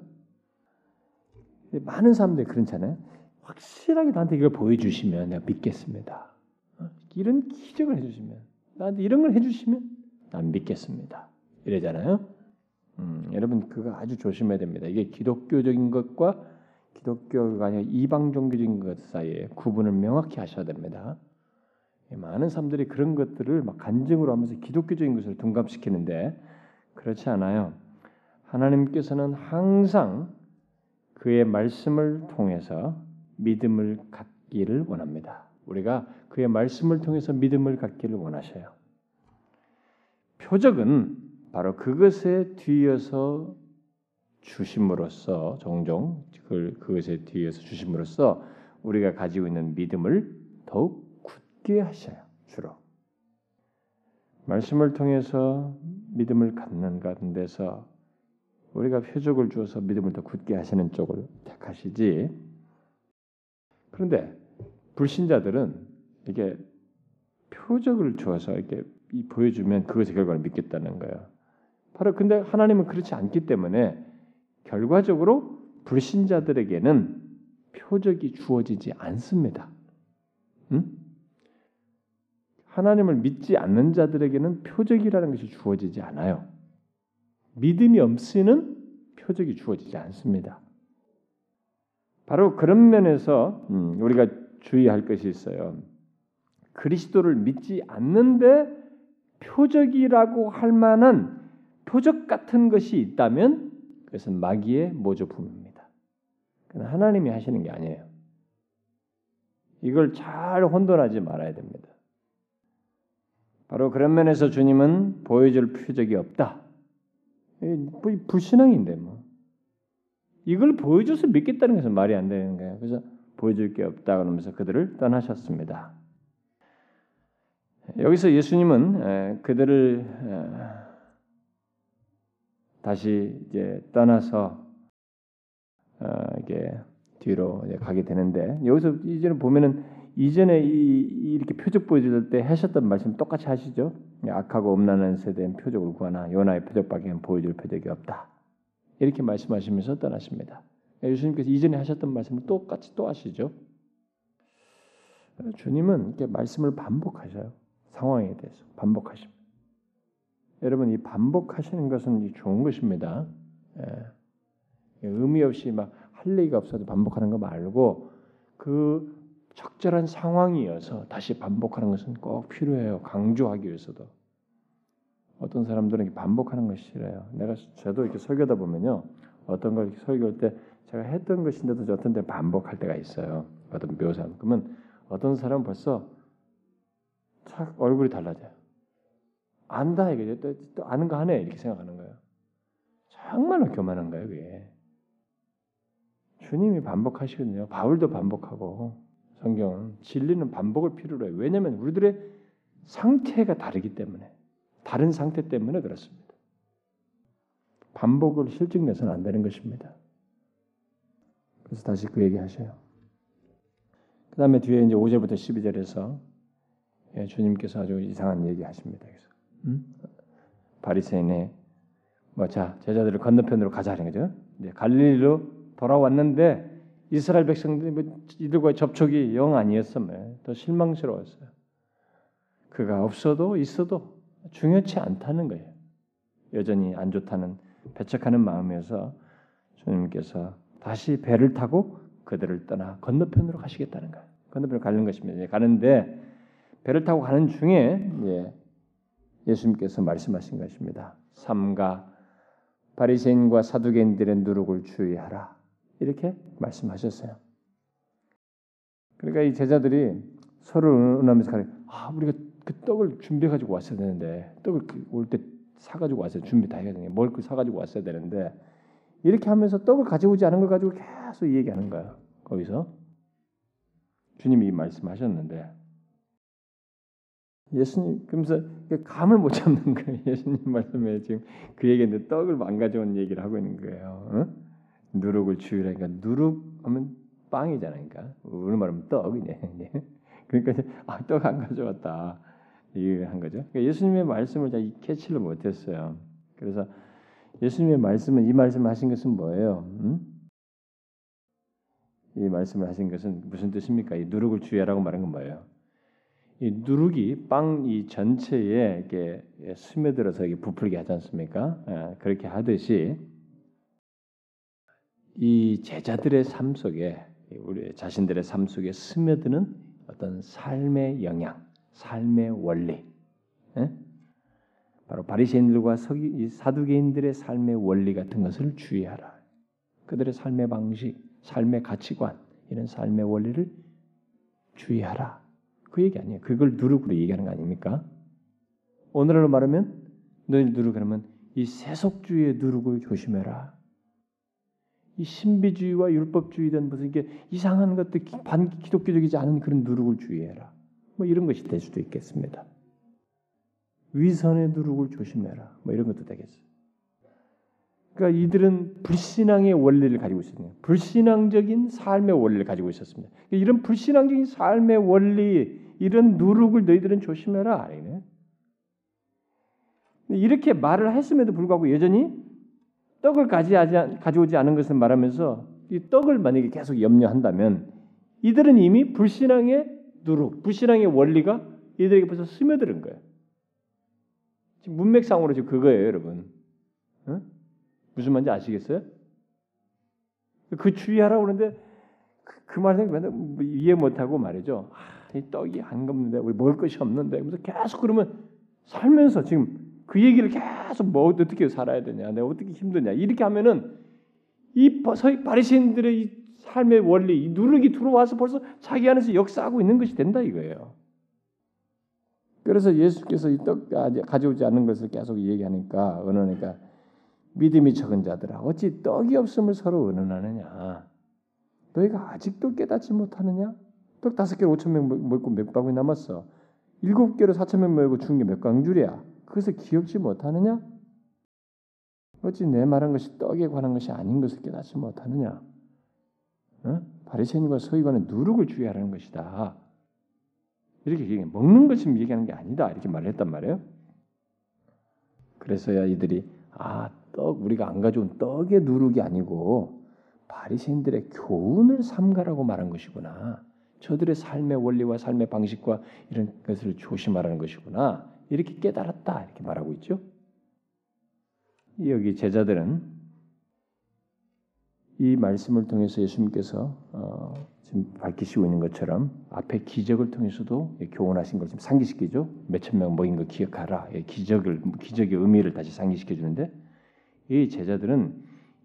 많은 사람들이 그렇잖아요. 확실하게 나한테 이걸 보여주시면 내가 믿겠습니다. 이런 기적을 해주시면 나한테 이런 걸 해주시면 난 믿겠습니다. 이러잖아요. 음, 여러분 그거 아주 조심해야 됩니다. 이게 기독교적인 것과 기독교가 아니라 이방 종교적인 것 사이에 구분을 명확히 하셔야 됩니다. 많은 사람들이 그런 것들을 막 간증으로 하면서 기독교적인 것을 둔갑시키는데 그렇지 않아요. 하나님께서는 항상 그의 말씀을 통해서 믿음을 갖기를 원합니다. 우리가 그의 말씀을 통해서 믿음을 갖기를 원하셔요. 표적은 바로 그것에 뒤어서 주심으로써 종종 그것에 뒤에서 주심으로써 우리가 가지고 있는 믿음을 더욱 굳게 하셔요. 주로 말씀을 통해서 믿음을 갖는 가운 데서 우리가 표적을 주어서 믿음을 더 굳게 하시는 쪽을 택하시지. 그런데 불신자들은 이게 표적을 주어서 이렇게 보여주면 그것의 결과를 믿겠다는 거예요. 바로 근데 하나님은 그렇지 않기 때문에 결과적으로 불신자들에게는 표적이 주어지지 않습니다. 응? 하나님을 믿지 않는 자들에게는 표적이라는 것이 주어지지 않아요. 믿음이 없이는 표적이 주어지지 않습니다. 바로 그런 면에서 음, 우리가 주의할 것이 있어요. 그리스도를 믿지 않는데 표적이라고 할 만한 표적 같은 것이 있다면 그것은 마귀의 모조품입니다. 하나님이 하시는 게 아니에요. 이걸 잘 혼돈하지 말아야 됩니다. 바로 그런 면에서 주님은 보여줄 표적이 없다. 불신앙인데 뭐. 이걸 보여줘서 믿겠다는 것은 말이 안 되는 거예요. 그래서 보여줄 게 없다 그러면서 그들을 떠나셨습니다. 여기서 예수님은 그들을 다시 이제 떠나서 어, 이게 뒤로 가게 되는데 여기서 이제는 보면은 이전에 이, 렇게 표적 보여줄 때 하셨던 말씀 똑같이 하시죠. 악하고 엄난한 세대는 표적을 구하나 요나의 표적밖에 보여줄 표적이 없다. 이렇게 말씀하시면서 떠나십니다. 예수님께서 이전에 하셨던 말씀을 똑같이 또 하시죠. 주님은 이렇게 말씀을 반복하셔요. 상황에 대해서 반복하십니다. 여러분 이 반복하시는 것은 좋은 것입니다. 예. 의미 없이 막 할 얘기가 없어도 반복하는 거 말고 그 적절한 상황이어서 다시 반복하는 것은 꼭 필요해요. 강조하기 위해서도. 어떤 사람들은 반복하는 것이 싫어요. 내가 저도 이렇게 설교다 보면요. 어떤 걸 설교할 때 제가 했던 것인데도 어떤 때 반복할 때가 있어요. 어떤 묘사. 그러면 어떤 사람은 벌써 착 얼굴이 달라져요. 안다 이게 또, 또 아는 거 하네 이렇게 생각하는 거예요. 정말로 교만한 거예요, 그게. 주님이 반복하시거든요. 바울도 반복하고 성경은 진리는 반복을 필요로 해요. 왜냐하면 우리들의 상태가 다르기 때문에 다른 상태 때문에 그렇습니다. 반복을 실증내서는 안 되는 것입니다. 그래서 다시 그 얘기 하셔요. 그 다음에 뒤에 이제 5절부터 12절에서 예, 주님께서 아주 이상한 얘기 하십니다. 그래서 음? 바리새인의 뭐자 제자들을 건너편으로 가자는 거죠. 이제 갈릴리로 돌아왔는데 이스라엘 백성들 뭐 이들과의 접촉이 영 아니었으면 더 실망스러웠어요. 그가 없어도 있어도 중요치 않다는 거예요. 여전히 안 좋다는 배척하는 마음에서 주님께서 다시 배를 타고 그들을 떠나 건너편으로 가시겠다는 거예요. 건너편으로 가는 것입니다. 가는데 배를 타고 가는 중에 예, 예수님께서 말씀하신 것입니다. 삼가 바리새인과 사두개인들의 누룩을 주의하라. 이렇게 말씀하셨어요. 그러니까 이 제자들이 서로 응하면서 가래. 아, 우리가 그 떡을 준비해 가지고 왔어야 되는데 떡을 그 올때 사가지고 왔어요. 준비 다 해야 되는 거 사가지고 왔어야 되는데 이렇게 하면서 떡을 가지고 오지 않은 걸 가지고 계속 얘기하는 거예요. 거기서 주님이 말씀하셨는데 예수님 그러면서 감을 못 잡는 거예요. 예수님 말씀에 지금 그 얘기인데 떡을 안 가져온 얘기를 하고 있는 거예요. 어? 누룩을 주의라니까 누룩 하면 빵이잖아요. 그러니까 우리 말하면 떡이네. 그러니까 아, 떡 안 가져왔다. 이한 거죠. 그러니까 예수님의 말씀을 잘 캐치를 못했어요. 그래서 예수님의 말씀은 이 말씀을 하신 것은 뭐예요? 음? 이 말씀을 하신 것은 무슨 뜻입니까? 이 누룩을 주의하라고 말한 건 뭐예요? 이 누룩이 빵 이 전체에 이렇게 스며들어서 이게 부풀게 하지 않습니까? 예, 그렇게 하듯이 이 제자들의 삶 속에 우리 자신들의 삶 속에 스며드는 어떤 삶의 영향, 삶의 원리, 예? 바로 바리새인들과 사두개인들의 삶의 원리 같은 것을 주의하라. 그들의 삶의 방식, 삶의 가치관, 이런 삶의 원리를 주의하라. 그 얘기 아니에요. 그걸 누룩으로 얘기하는 거 아닙니까? 오늘날로 말하면 너희 누룩 그러면 이 세속주의의 누룩을 조심해라. 이 신비주의와 율법주의든 무슨 이게 이상한 것들 반 기독교적이지 않은 그런 누룩을 주의해라. 뭐 이런 것이 될 수도 있겠습니다. 위선의 누룩을 조심해라. 뭐 이런 것도 되겠어요. 그러니까 이들은 불신앙의 원리를 가지고 있었네요. 불신앙적인 삶의 원리를 가지고 있었습니다. 그러니까 이런 불신앙적인 삶의 원리, 이런 누룩을 너희들은 조심해라. 아니네. 이렇게 말을 했음에도 불구하고 여전히 떡을 가져오지 않은 것을 말하면서 이 떡을 만약에 계속 염려한다면 이들은 이미 불신앙의 누룩, 불신앙의 원리가 이들에게 벌써 스며드는 거예요. 지금 문맥상으로 지금 그거예요, 여러분. 어? 무슨 말인지 아시겠어요? 그 주의하라고 그러는데 그, 그 말을 맨날 이해 못하고 말이죠. 아, 이 떡이 안 걷는데 우리 먹을 것이 없는데 그래서 계속 그러면 살면서 지금 그 얘기를 계속 뭐 어떻게 살아야 되냐, 내가 어떻게 힘드냐 이렇게 하면은 이 바리새인들의 이 삶의 원리, 이 누룩이 들어와서 벌써 자기 안에서 역사하고 있는 것이 된다 이거예요. 그래서 예수께서 이 떡 가져오지 않는 것을 계속 얘기하니까 은은하니까 믿음이 적은 자들아 어찌 떡이 없음을 서로 은은하느냐? 너희가 아직도 깨닫지 못하느냐? 떡 다섯 개로 오천 명 먹고 몇 바구니 남았어? 일곱 개로 사천 명 먹고 죽은 게 몇 광줄이야 그것을 기억지 못하느냐 어찌 내 말한 것이 떡에 관한 것이 아닌 것을 깨닫지 못하느냐 어? 바리새인과 서기관은 누룩을 주의하라는 것이다 이렇게 얘기해 먹는 것을 얘기하는 게 아니다 이렇게 말했단 말이에요 그래서야 이들이 아 떡 우리가 안 가져온 떡의 누룩이 아니고 바리새인들의 교훈을 삼가라고 말한 것이구나. 저들의 삶의 원리와 삶의 방식과 이런 것을 조심하라는 것이구나. 이렇게 깨달았다 이렇게 말하고 있죠. 여기 제자들은 이 말씀을 통해서 예수님께서 어, 지금 밝히시고 있는 것처럼 앞에 기적을 통해서도 교훈하신 걸 지금 상기시키죠. 몇천 명 모인 거 기억하라. 기적을 기적의 의미를 다시 상기시켜 주는데 이 제자들은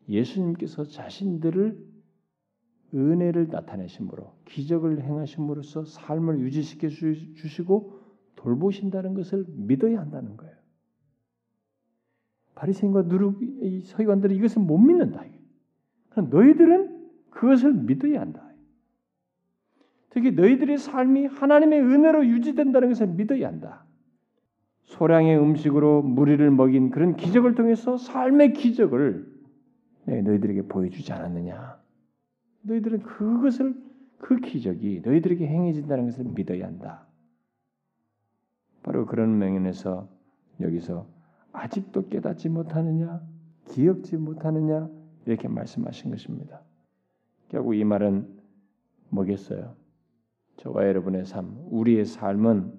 예수님께서 자신들을 은혜를 나타내심으로 기적을 행하심으로써 삶을 유지시켜 주시고 돌보신다는 것을 믿어야 한다는 거예요. 바리새인과 누룩 서기관들은 이것을 못 믿는다. 너희들은 그것을 믿어야 한다. 특히 너희들의 삶이 하나님의 은혜로 유지된다는 것을 믿어야 한다. 소량의 음식으로 무리를 먹인 그런 기적을 통해서 삶의 기적을 너희들에게 보여주지 않았느냐? 너희들은 그것을 그 기적이 너희들에게 행해진다는 것을 믿어야 한다. 바로 그런 명연에서 여기서 아직도 깨닫지 못하느냐, 기억지 못하느냐 이렇게 말씀하신 것입니다. 결국 이 말은 뭐겠어요? 저와 여러분의 삶, 우리의 삶은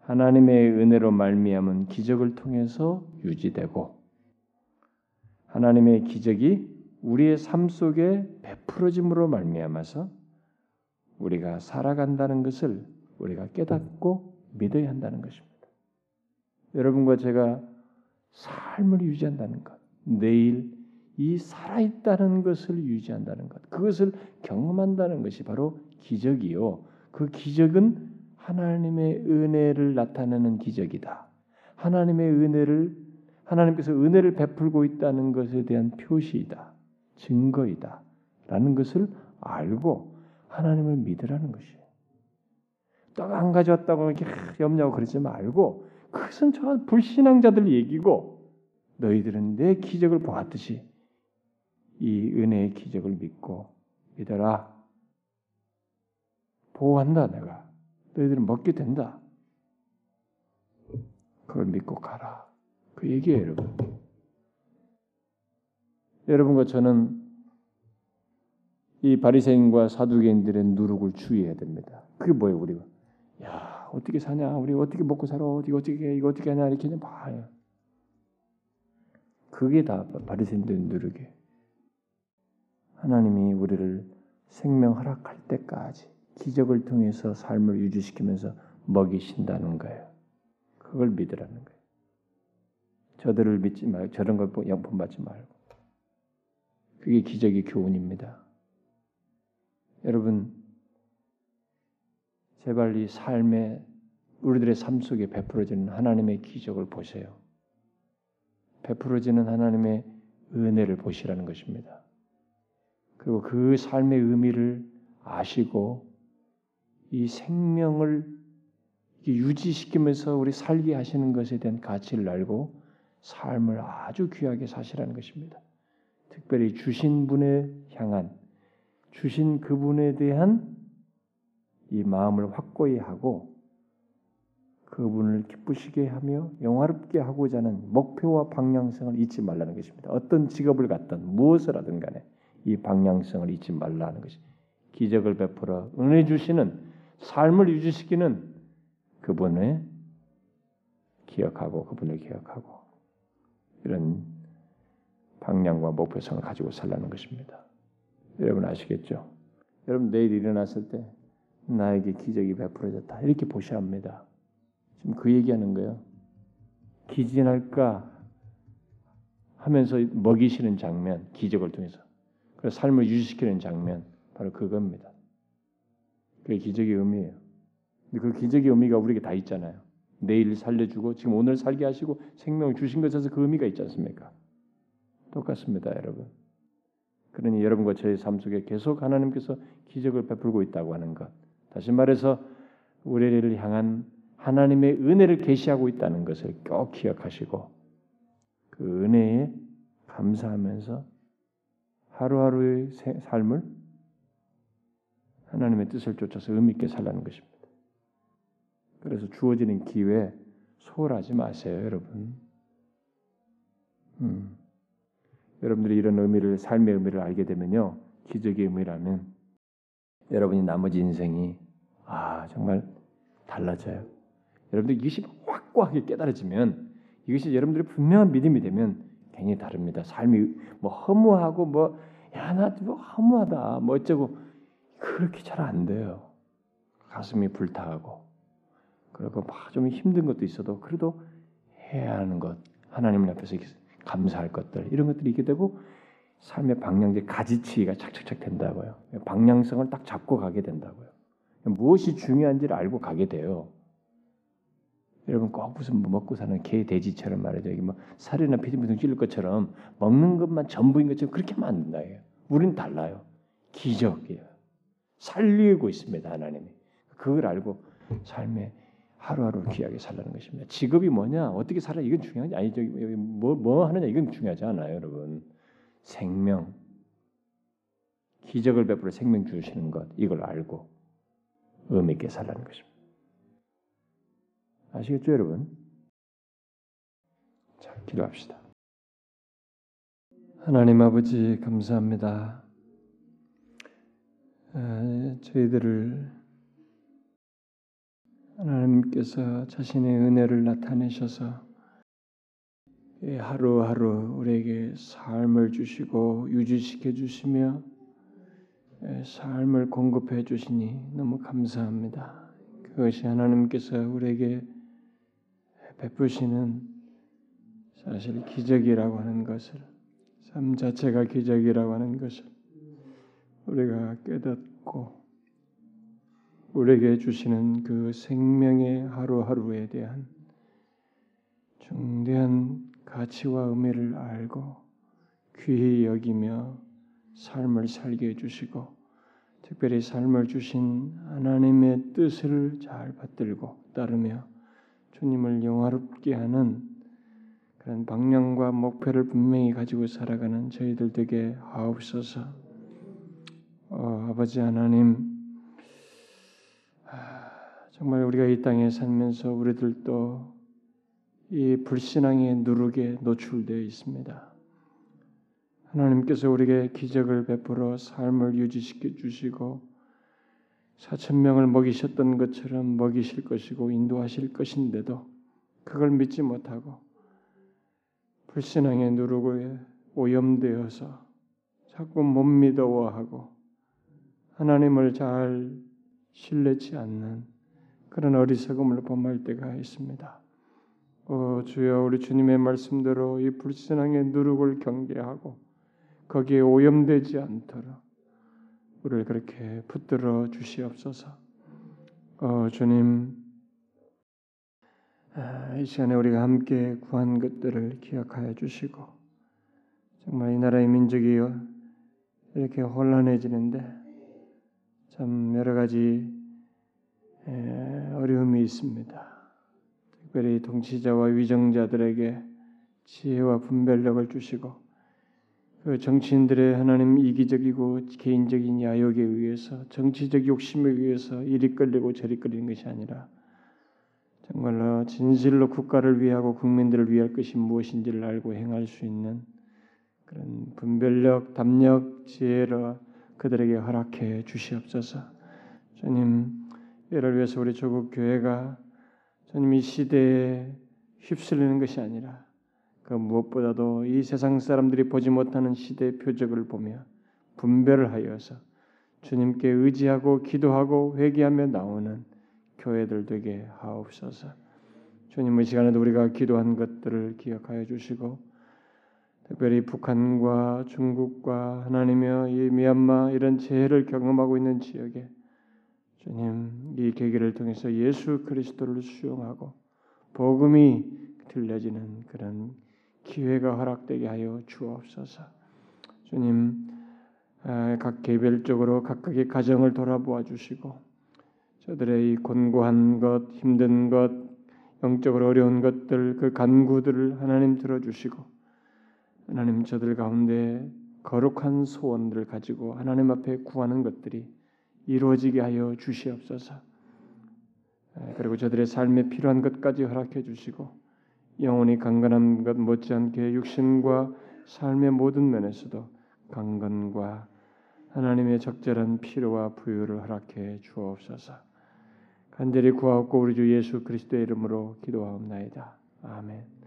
하나님의 은혜로 말미암은 기적을 통해서 유지되고 하나님의 기적이 우리의 삶 속에 베풀어짐으로 말미암아서 우리가 살아간다는 것을 우리가 깨닫고 믿어야 한다는 것입니다. 여러분과 제가 삶을 유지한다는 것, 내일 이 살아있다는 것을 유지한다는 것, 그것을 경험한다는 것이 바로 기적이요. 그 기적은 하나님의 은혜를 나타내는 기적이다. 하나님의 은혜를 하나님께서 은혜를 베풀고 있다는 것에 대한 표시이다. 증거이다. 라는 것을 알고 하나님을 믿으라는 것이에요. 떡안 가져왔다고 이렇게 염려하고 그러지 말고 그것은 저 불신앙자들 얘기고 너희들은 내 기적을 보았듯이 이 은혜의 기적을 믿고 믿어라. 보호한다 내가. 너희들은 먹게 된다. 그걸 믿고 가라. 그 얘기예요, 여러분. 여러분과 저는 이 바리새인과 사두개인들의 누룩을 주의해야 됩니다. 그게 뭐예요, 우리가? 야, 어떻게 사냐? 우리 어떻게 먹고 살아? 어떻게 어떻게 이거 어떻게 하냐? 이렇게 봐요. 그게 다 바리새인들의 누룩이에요. 하나님이 우리를 생명 허락할 때까지 기적을 통해서 삶을 유지시키면서 먹이신다는 거예요. 그걸 믿으라는 거예요. 저들을 믿지 말고 저런 걸 영품 받지 말고 그게 기적의 교훈입니다. 여러분 제발 이 삶에 우리들의 삶 속에 베풀어지는 하나님의 기적을 보세요. 베풀어지는 하나님의 은혜를 보시라는 것입니다. 그리고 그 삶의 의미를 아시고 이 생명을 유지시키면서 우리 살게 하시는 것에 대한 가치를 알고 삶을 아주 귀하게 사시라는 것입니다. 특별히 주신 분에 향한 주신 그분에 대한 이 마음을 확고히 하고 그분을 기쁘시게 하며 영화롭게 하고자 하는 목표와 방향성을 잊지 말라는 것입니다. 어떤 직업을 갖든 무엇을 하든 간에 이 방향성을 잊지 말라는 것이 기적을 베풀어 은혜 주시는 삶을 유지시키는 그분을 기억하고 그분을 기억하고 이런 방향과 목표성을 가지고 살라는 것입니다. 여러분 아시겠죠? 여러분 내일 일어났을 때 나에게 기적이 베풀어졌다 이렇게 보셔야 합니다. 지금 그 얘기하는 거예요. 기진할까 하면서 먹이시는 장면, 기적을 통해서 그래서 삶을 유지시키는 장면 바로 그겁니다. 그게 기적의 의미예요. 근데 그 기적의 의미가 우리에게 다 있잖아요. 내일 살려주고 지금 오늘 살게 하시고 생명을 주신 것에서 그 의미가 있지 않습니까? 똑같습니다, 여러분. 그러니 여러분과 저의 삶 속에 계속 하나님께서 기적을 베풀고 있다고 하는 것. 다시 말해서 우리를 향한 하나님의 은혜를 계시하고 있다는 것을 꼭 기억하시고 그 은혜에 감사하면서 하루하루의 삶을 하나님의 뜻을 쫓아서 의미 있게 살라는 것입니다. 그래서 주어지는 기회 소홀하지 마세요, 여러분. 음. 여러분들이 이런 의미를 삶의 의미를 알게 되면요, 기적의 의미라면 여러분이 나머지 인생이 아 정말 달라져요. 여러분들 이것이 확고하게 깨달아지면 이것이 여러분들의 분명한 믿음이 되면 굉장히 다릅니다. 삶이 뭐 허무하고 뭐 야나 뭐 허무하다 뭐 어쩌고 그렇게 잘 안 돼요. 가슴이 불타하고 그리고 막 좀 힘든 것도 있어도 그래도 해야 하는 것 하나님 앞에서 감사할 것들 이런 것들이 있게 되고 삶의 방향제 가지치기가 착착착 된다고요. 방향성을 딱 잡고 가게 된다고요. 무엇이 중요한지를 알고 가게 돼요. 여러분 꼭 무슨 뭐 먹고 사는 개 돼지처럼 말이죠. 여기 뭐 살이나 피디무등 찔릴 것처럼 먹는 것만 전부인 것처럼 그렇게 안 된다. 우리는 달라요. 기적이에요. 살리고 있습니다. 하나님이. 그걸 알고 삶의 하루하루 귀하게 살라는 것입니다. 직업이 뭐냐, 어떻게 살아 이건 중요하지 아니죠. 뭐, 뭐 하느냐 이건 중요하지 않아요, 여러분. 생명, 기적을 베풀어 생명 주시는 것 이걸 알고 의미 있게 살라는 것입니다. 아시겠죠, 여러분? 자, 기도합시다. 하나님 아버지 감사합니다. 아, 저희들을 하나님께서 자신의 은혜를 나타내셔서 하루하루 우리에게 삶을 주시고 유지시켜 주시며 삶을 공급해 주시니 너무 감사합니다. 그것이 하나님께서 우리에게 베푸시는 사실 기적이라고 하는 것을 삶 자체가 기적이라고 하는 것을 우리가 깨닫고 우리에게 주시는 그 생명의 하루하루에 대한 중대한 가치와 의미를 알고 귀히 여기며 삶을 살게 해주시고 특별히 삶을 주신 하나님의 뜻을 잘 받들고 따르며 주님을 영화롭게 하는 그런 방향과 목표를 분명히 가지고 살아가는 저희들 되게 하옵소서. 어, 아버지 하나님, 아, 정말 우리가 이 땅에 살면서 우리들도 이 불신앙의 누룩에 노출되어 있습니다. 하나님께서 우리에게 기적을 베풀어 삶을 유지시켜 주시고 사천 명을 먹이셨던 것처럼 먹이실 것이고 인도하실 것인데도 그걸 믿지 못하고 불신앙의 누룩에 오염되어서 자꾸 못 믿어워하고 하나님을 잘 신뢰치 않는 그런 어리석음을 범할 때가 있습니다. 어, 주여 우리 주님의 말씀대로 이 불신앙의 누룩을 경계하고 거기에 오염되지 않도록 우리를 그렇게 붙들어 주시옵소서. 어, 주님, 아, 이 시간에 우리가 함께 구한 것들을 기억하여 주시고 정말 이 나라의 민족이 이렇게 혼란해지는데 참 여러 가지 어려움이 있습니다. 특별히 통치자와 위정자들에게 지혜와 분별력을 주시고 그 정치인들의 하나님 이기적이고 개인적인 야욕에 의해서 정치적 욕심에 의해서 이리 끌리고 저리 끌리는 것이 아니라 정말로 진실로 국가를 위하고 국민들을 위할 것이 무엇인지를 알고 행할 수 있는 그런 분별력, 담력, 지혜로 그들에게 허락해 주시옵소서. 주님, 이를 위해서 우리 조국 교회가 주님 이 시대에 휩쓸리는 것이 아니라 그 무엇보다도 이 세상 사람들이 보지 못하는 시대의 표적을 보며 분별을 하여서 주님께 의지하고 기도하고 회개하며 나오는 교회들 되게 하옵소서. 주님 이 시간에도 우리가 기도한 것들을 기억하여 주시고 특별히 북한과 중국과 하나님의 이 미얀마 이런 재해를 경험하고 있는 지역에 주님 이 계기를 통해서 예수 그리스도를 수용하고 복음이 들려지는 그런 기회가 허락되게 하여 주옵소서. 주님 아, 각 개별적으로 각각의 가정을 돌아보아 주시고 저들의 이 곤고한 것, 힘든 것, 영적으로 어려운 것들 그 간구들을 하나님 들어주시고 하나님 저들 가운데 거룩한 소원들을 가지고 하나님 앞에 구하는 것들이 이루어지게 하여 주시옵소서. 그리고 저들의 삶에 필요한 것까지 허락해 주시고 영혼이 강건한 것 못지않게 육신과 삶의 모든 면에서도 강건과 하나님의 적절한 필요와 부유를 허락해 주옵소서. 간절히 구하옵고 우리 주 예수 그리스도의 이름으로 기도하옵나이다. 아멘.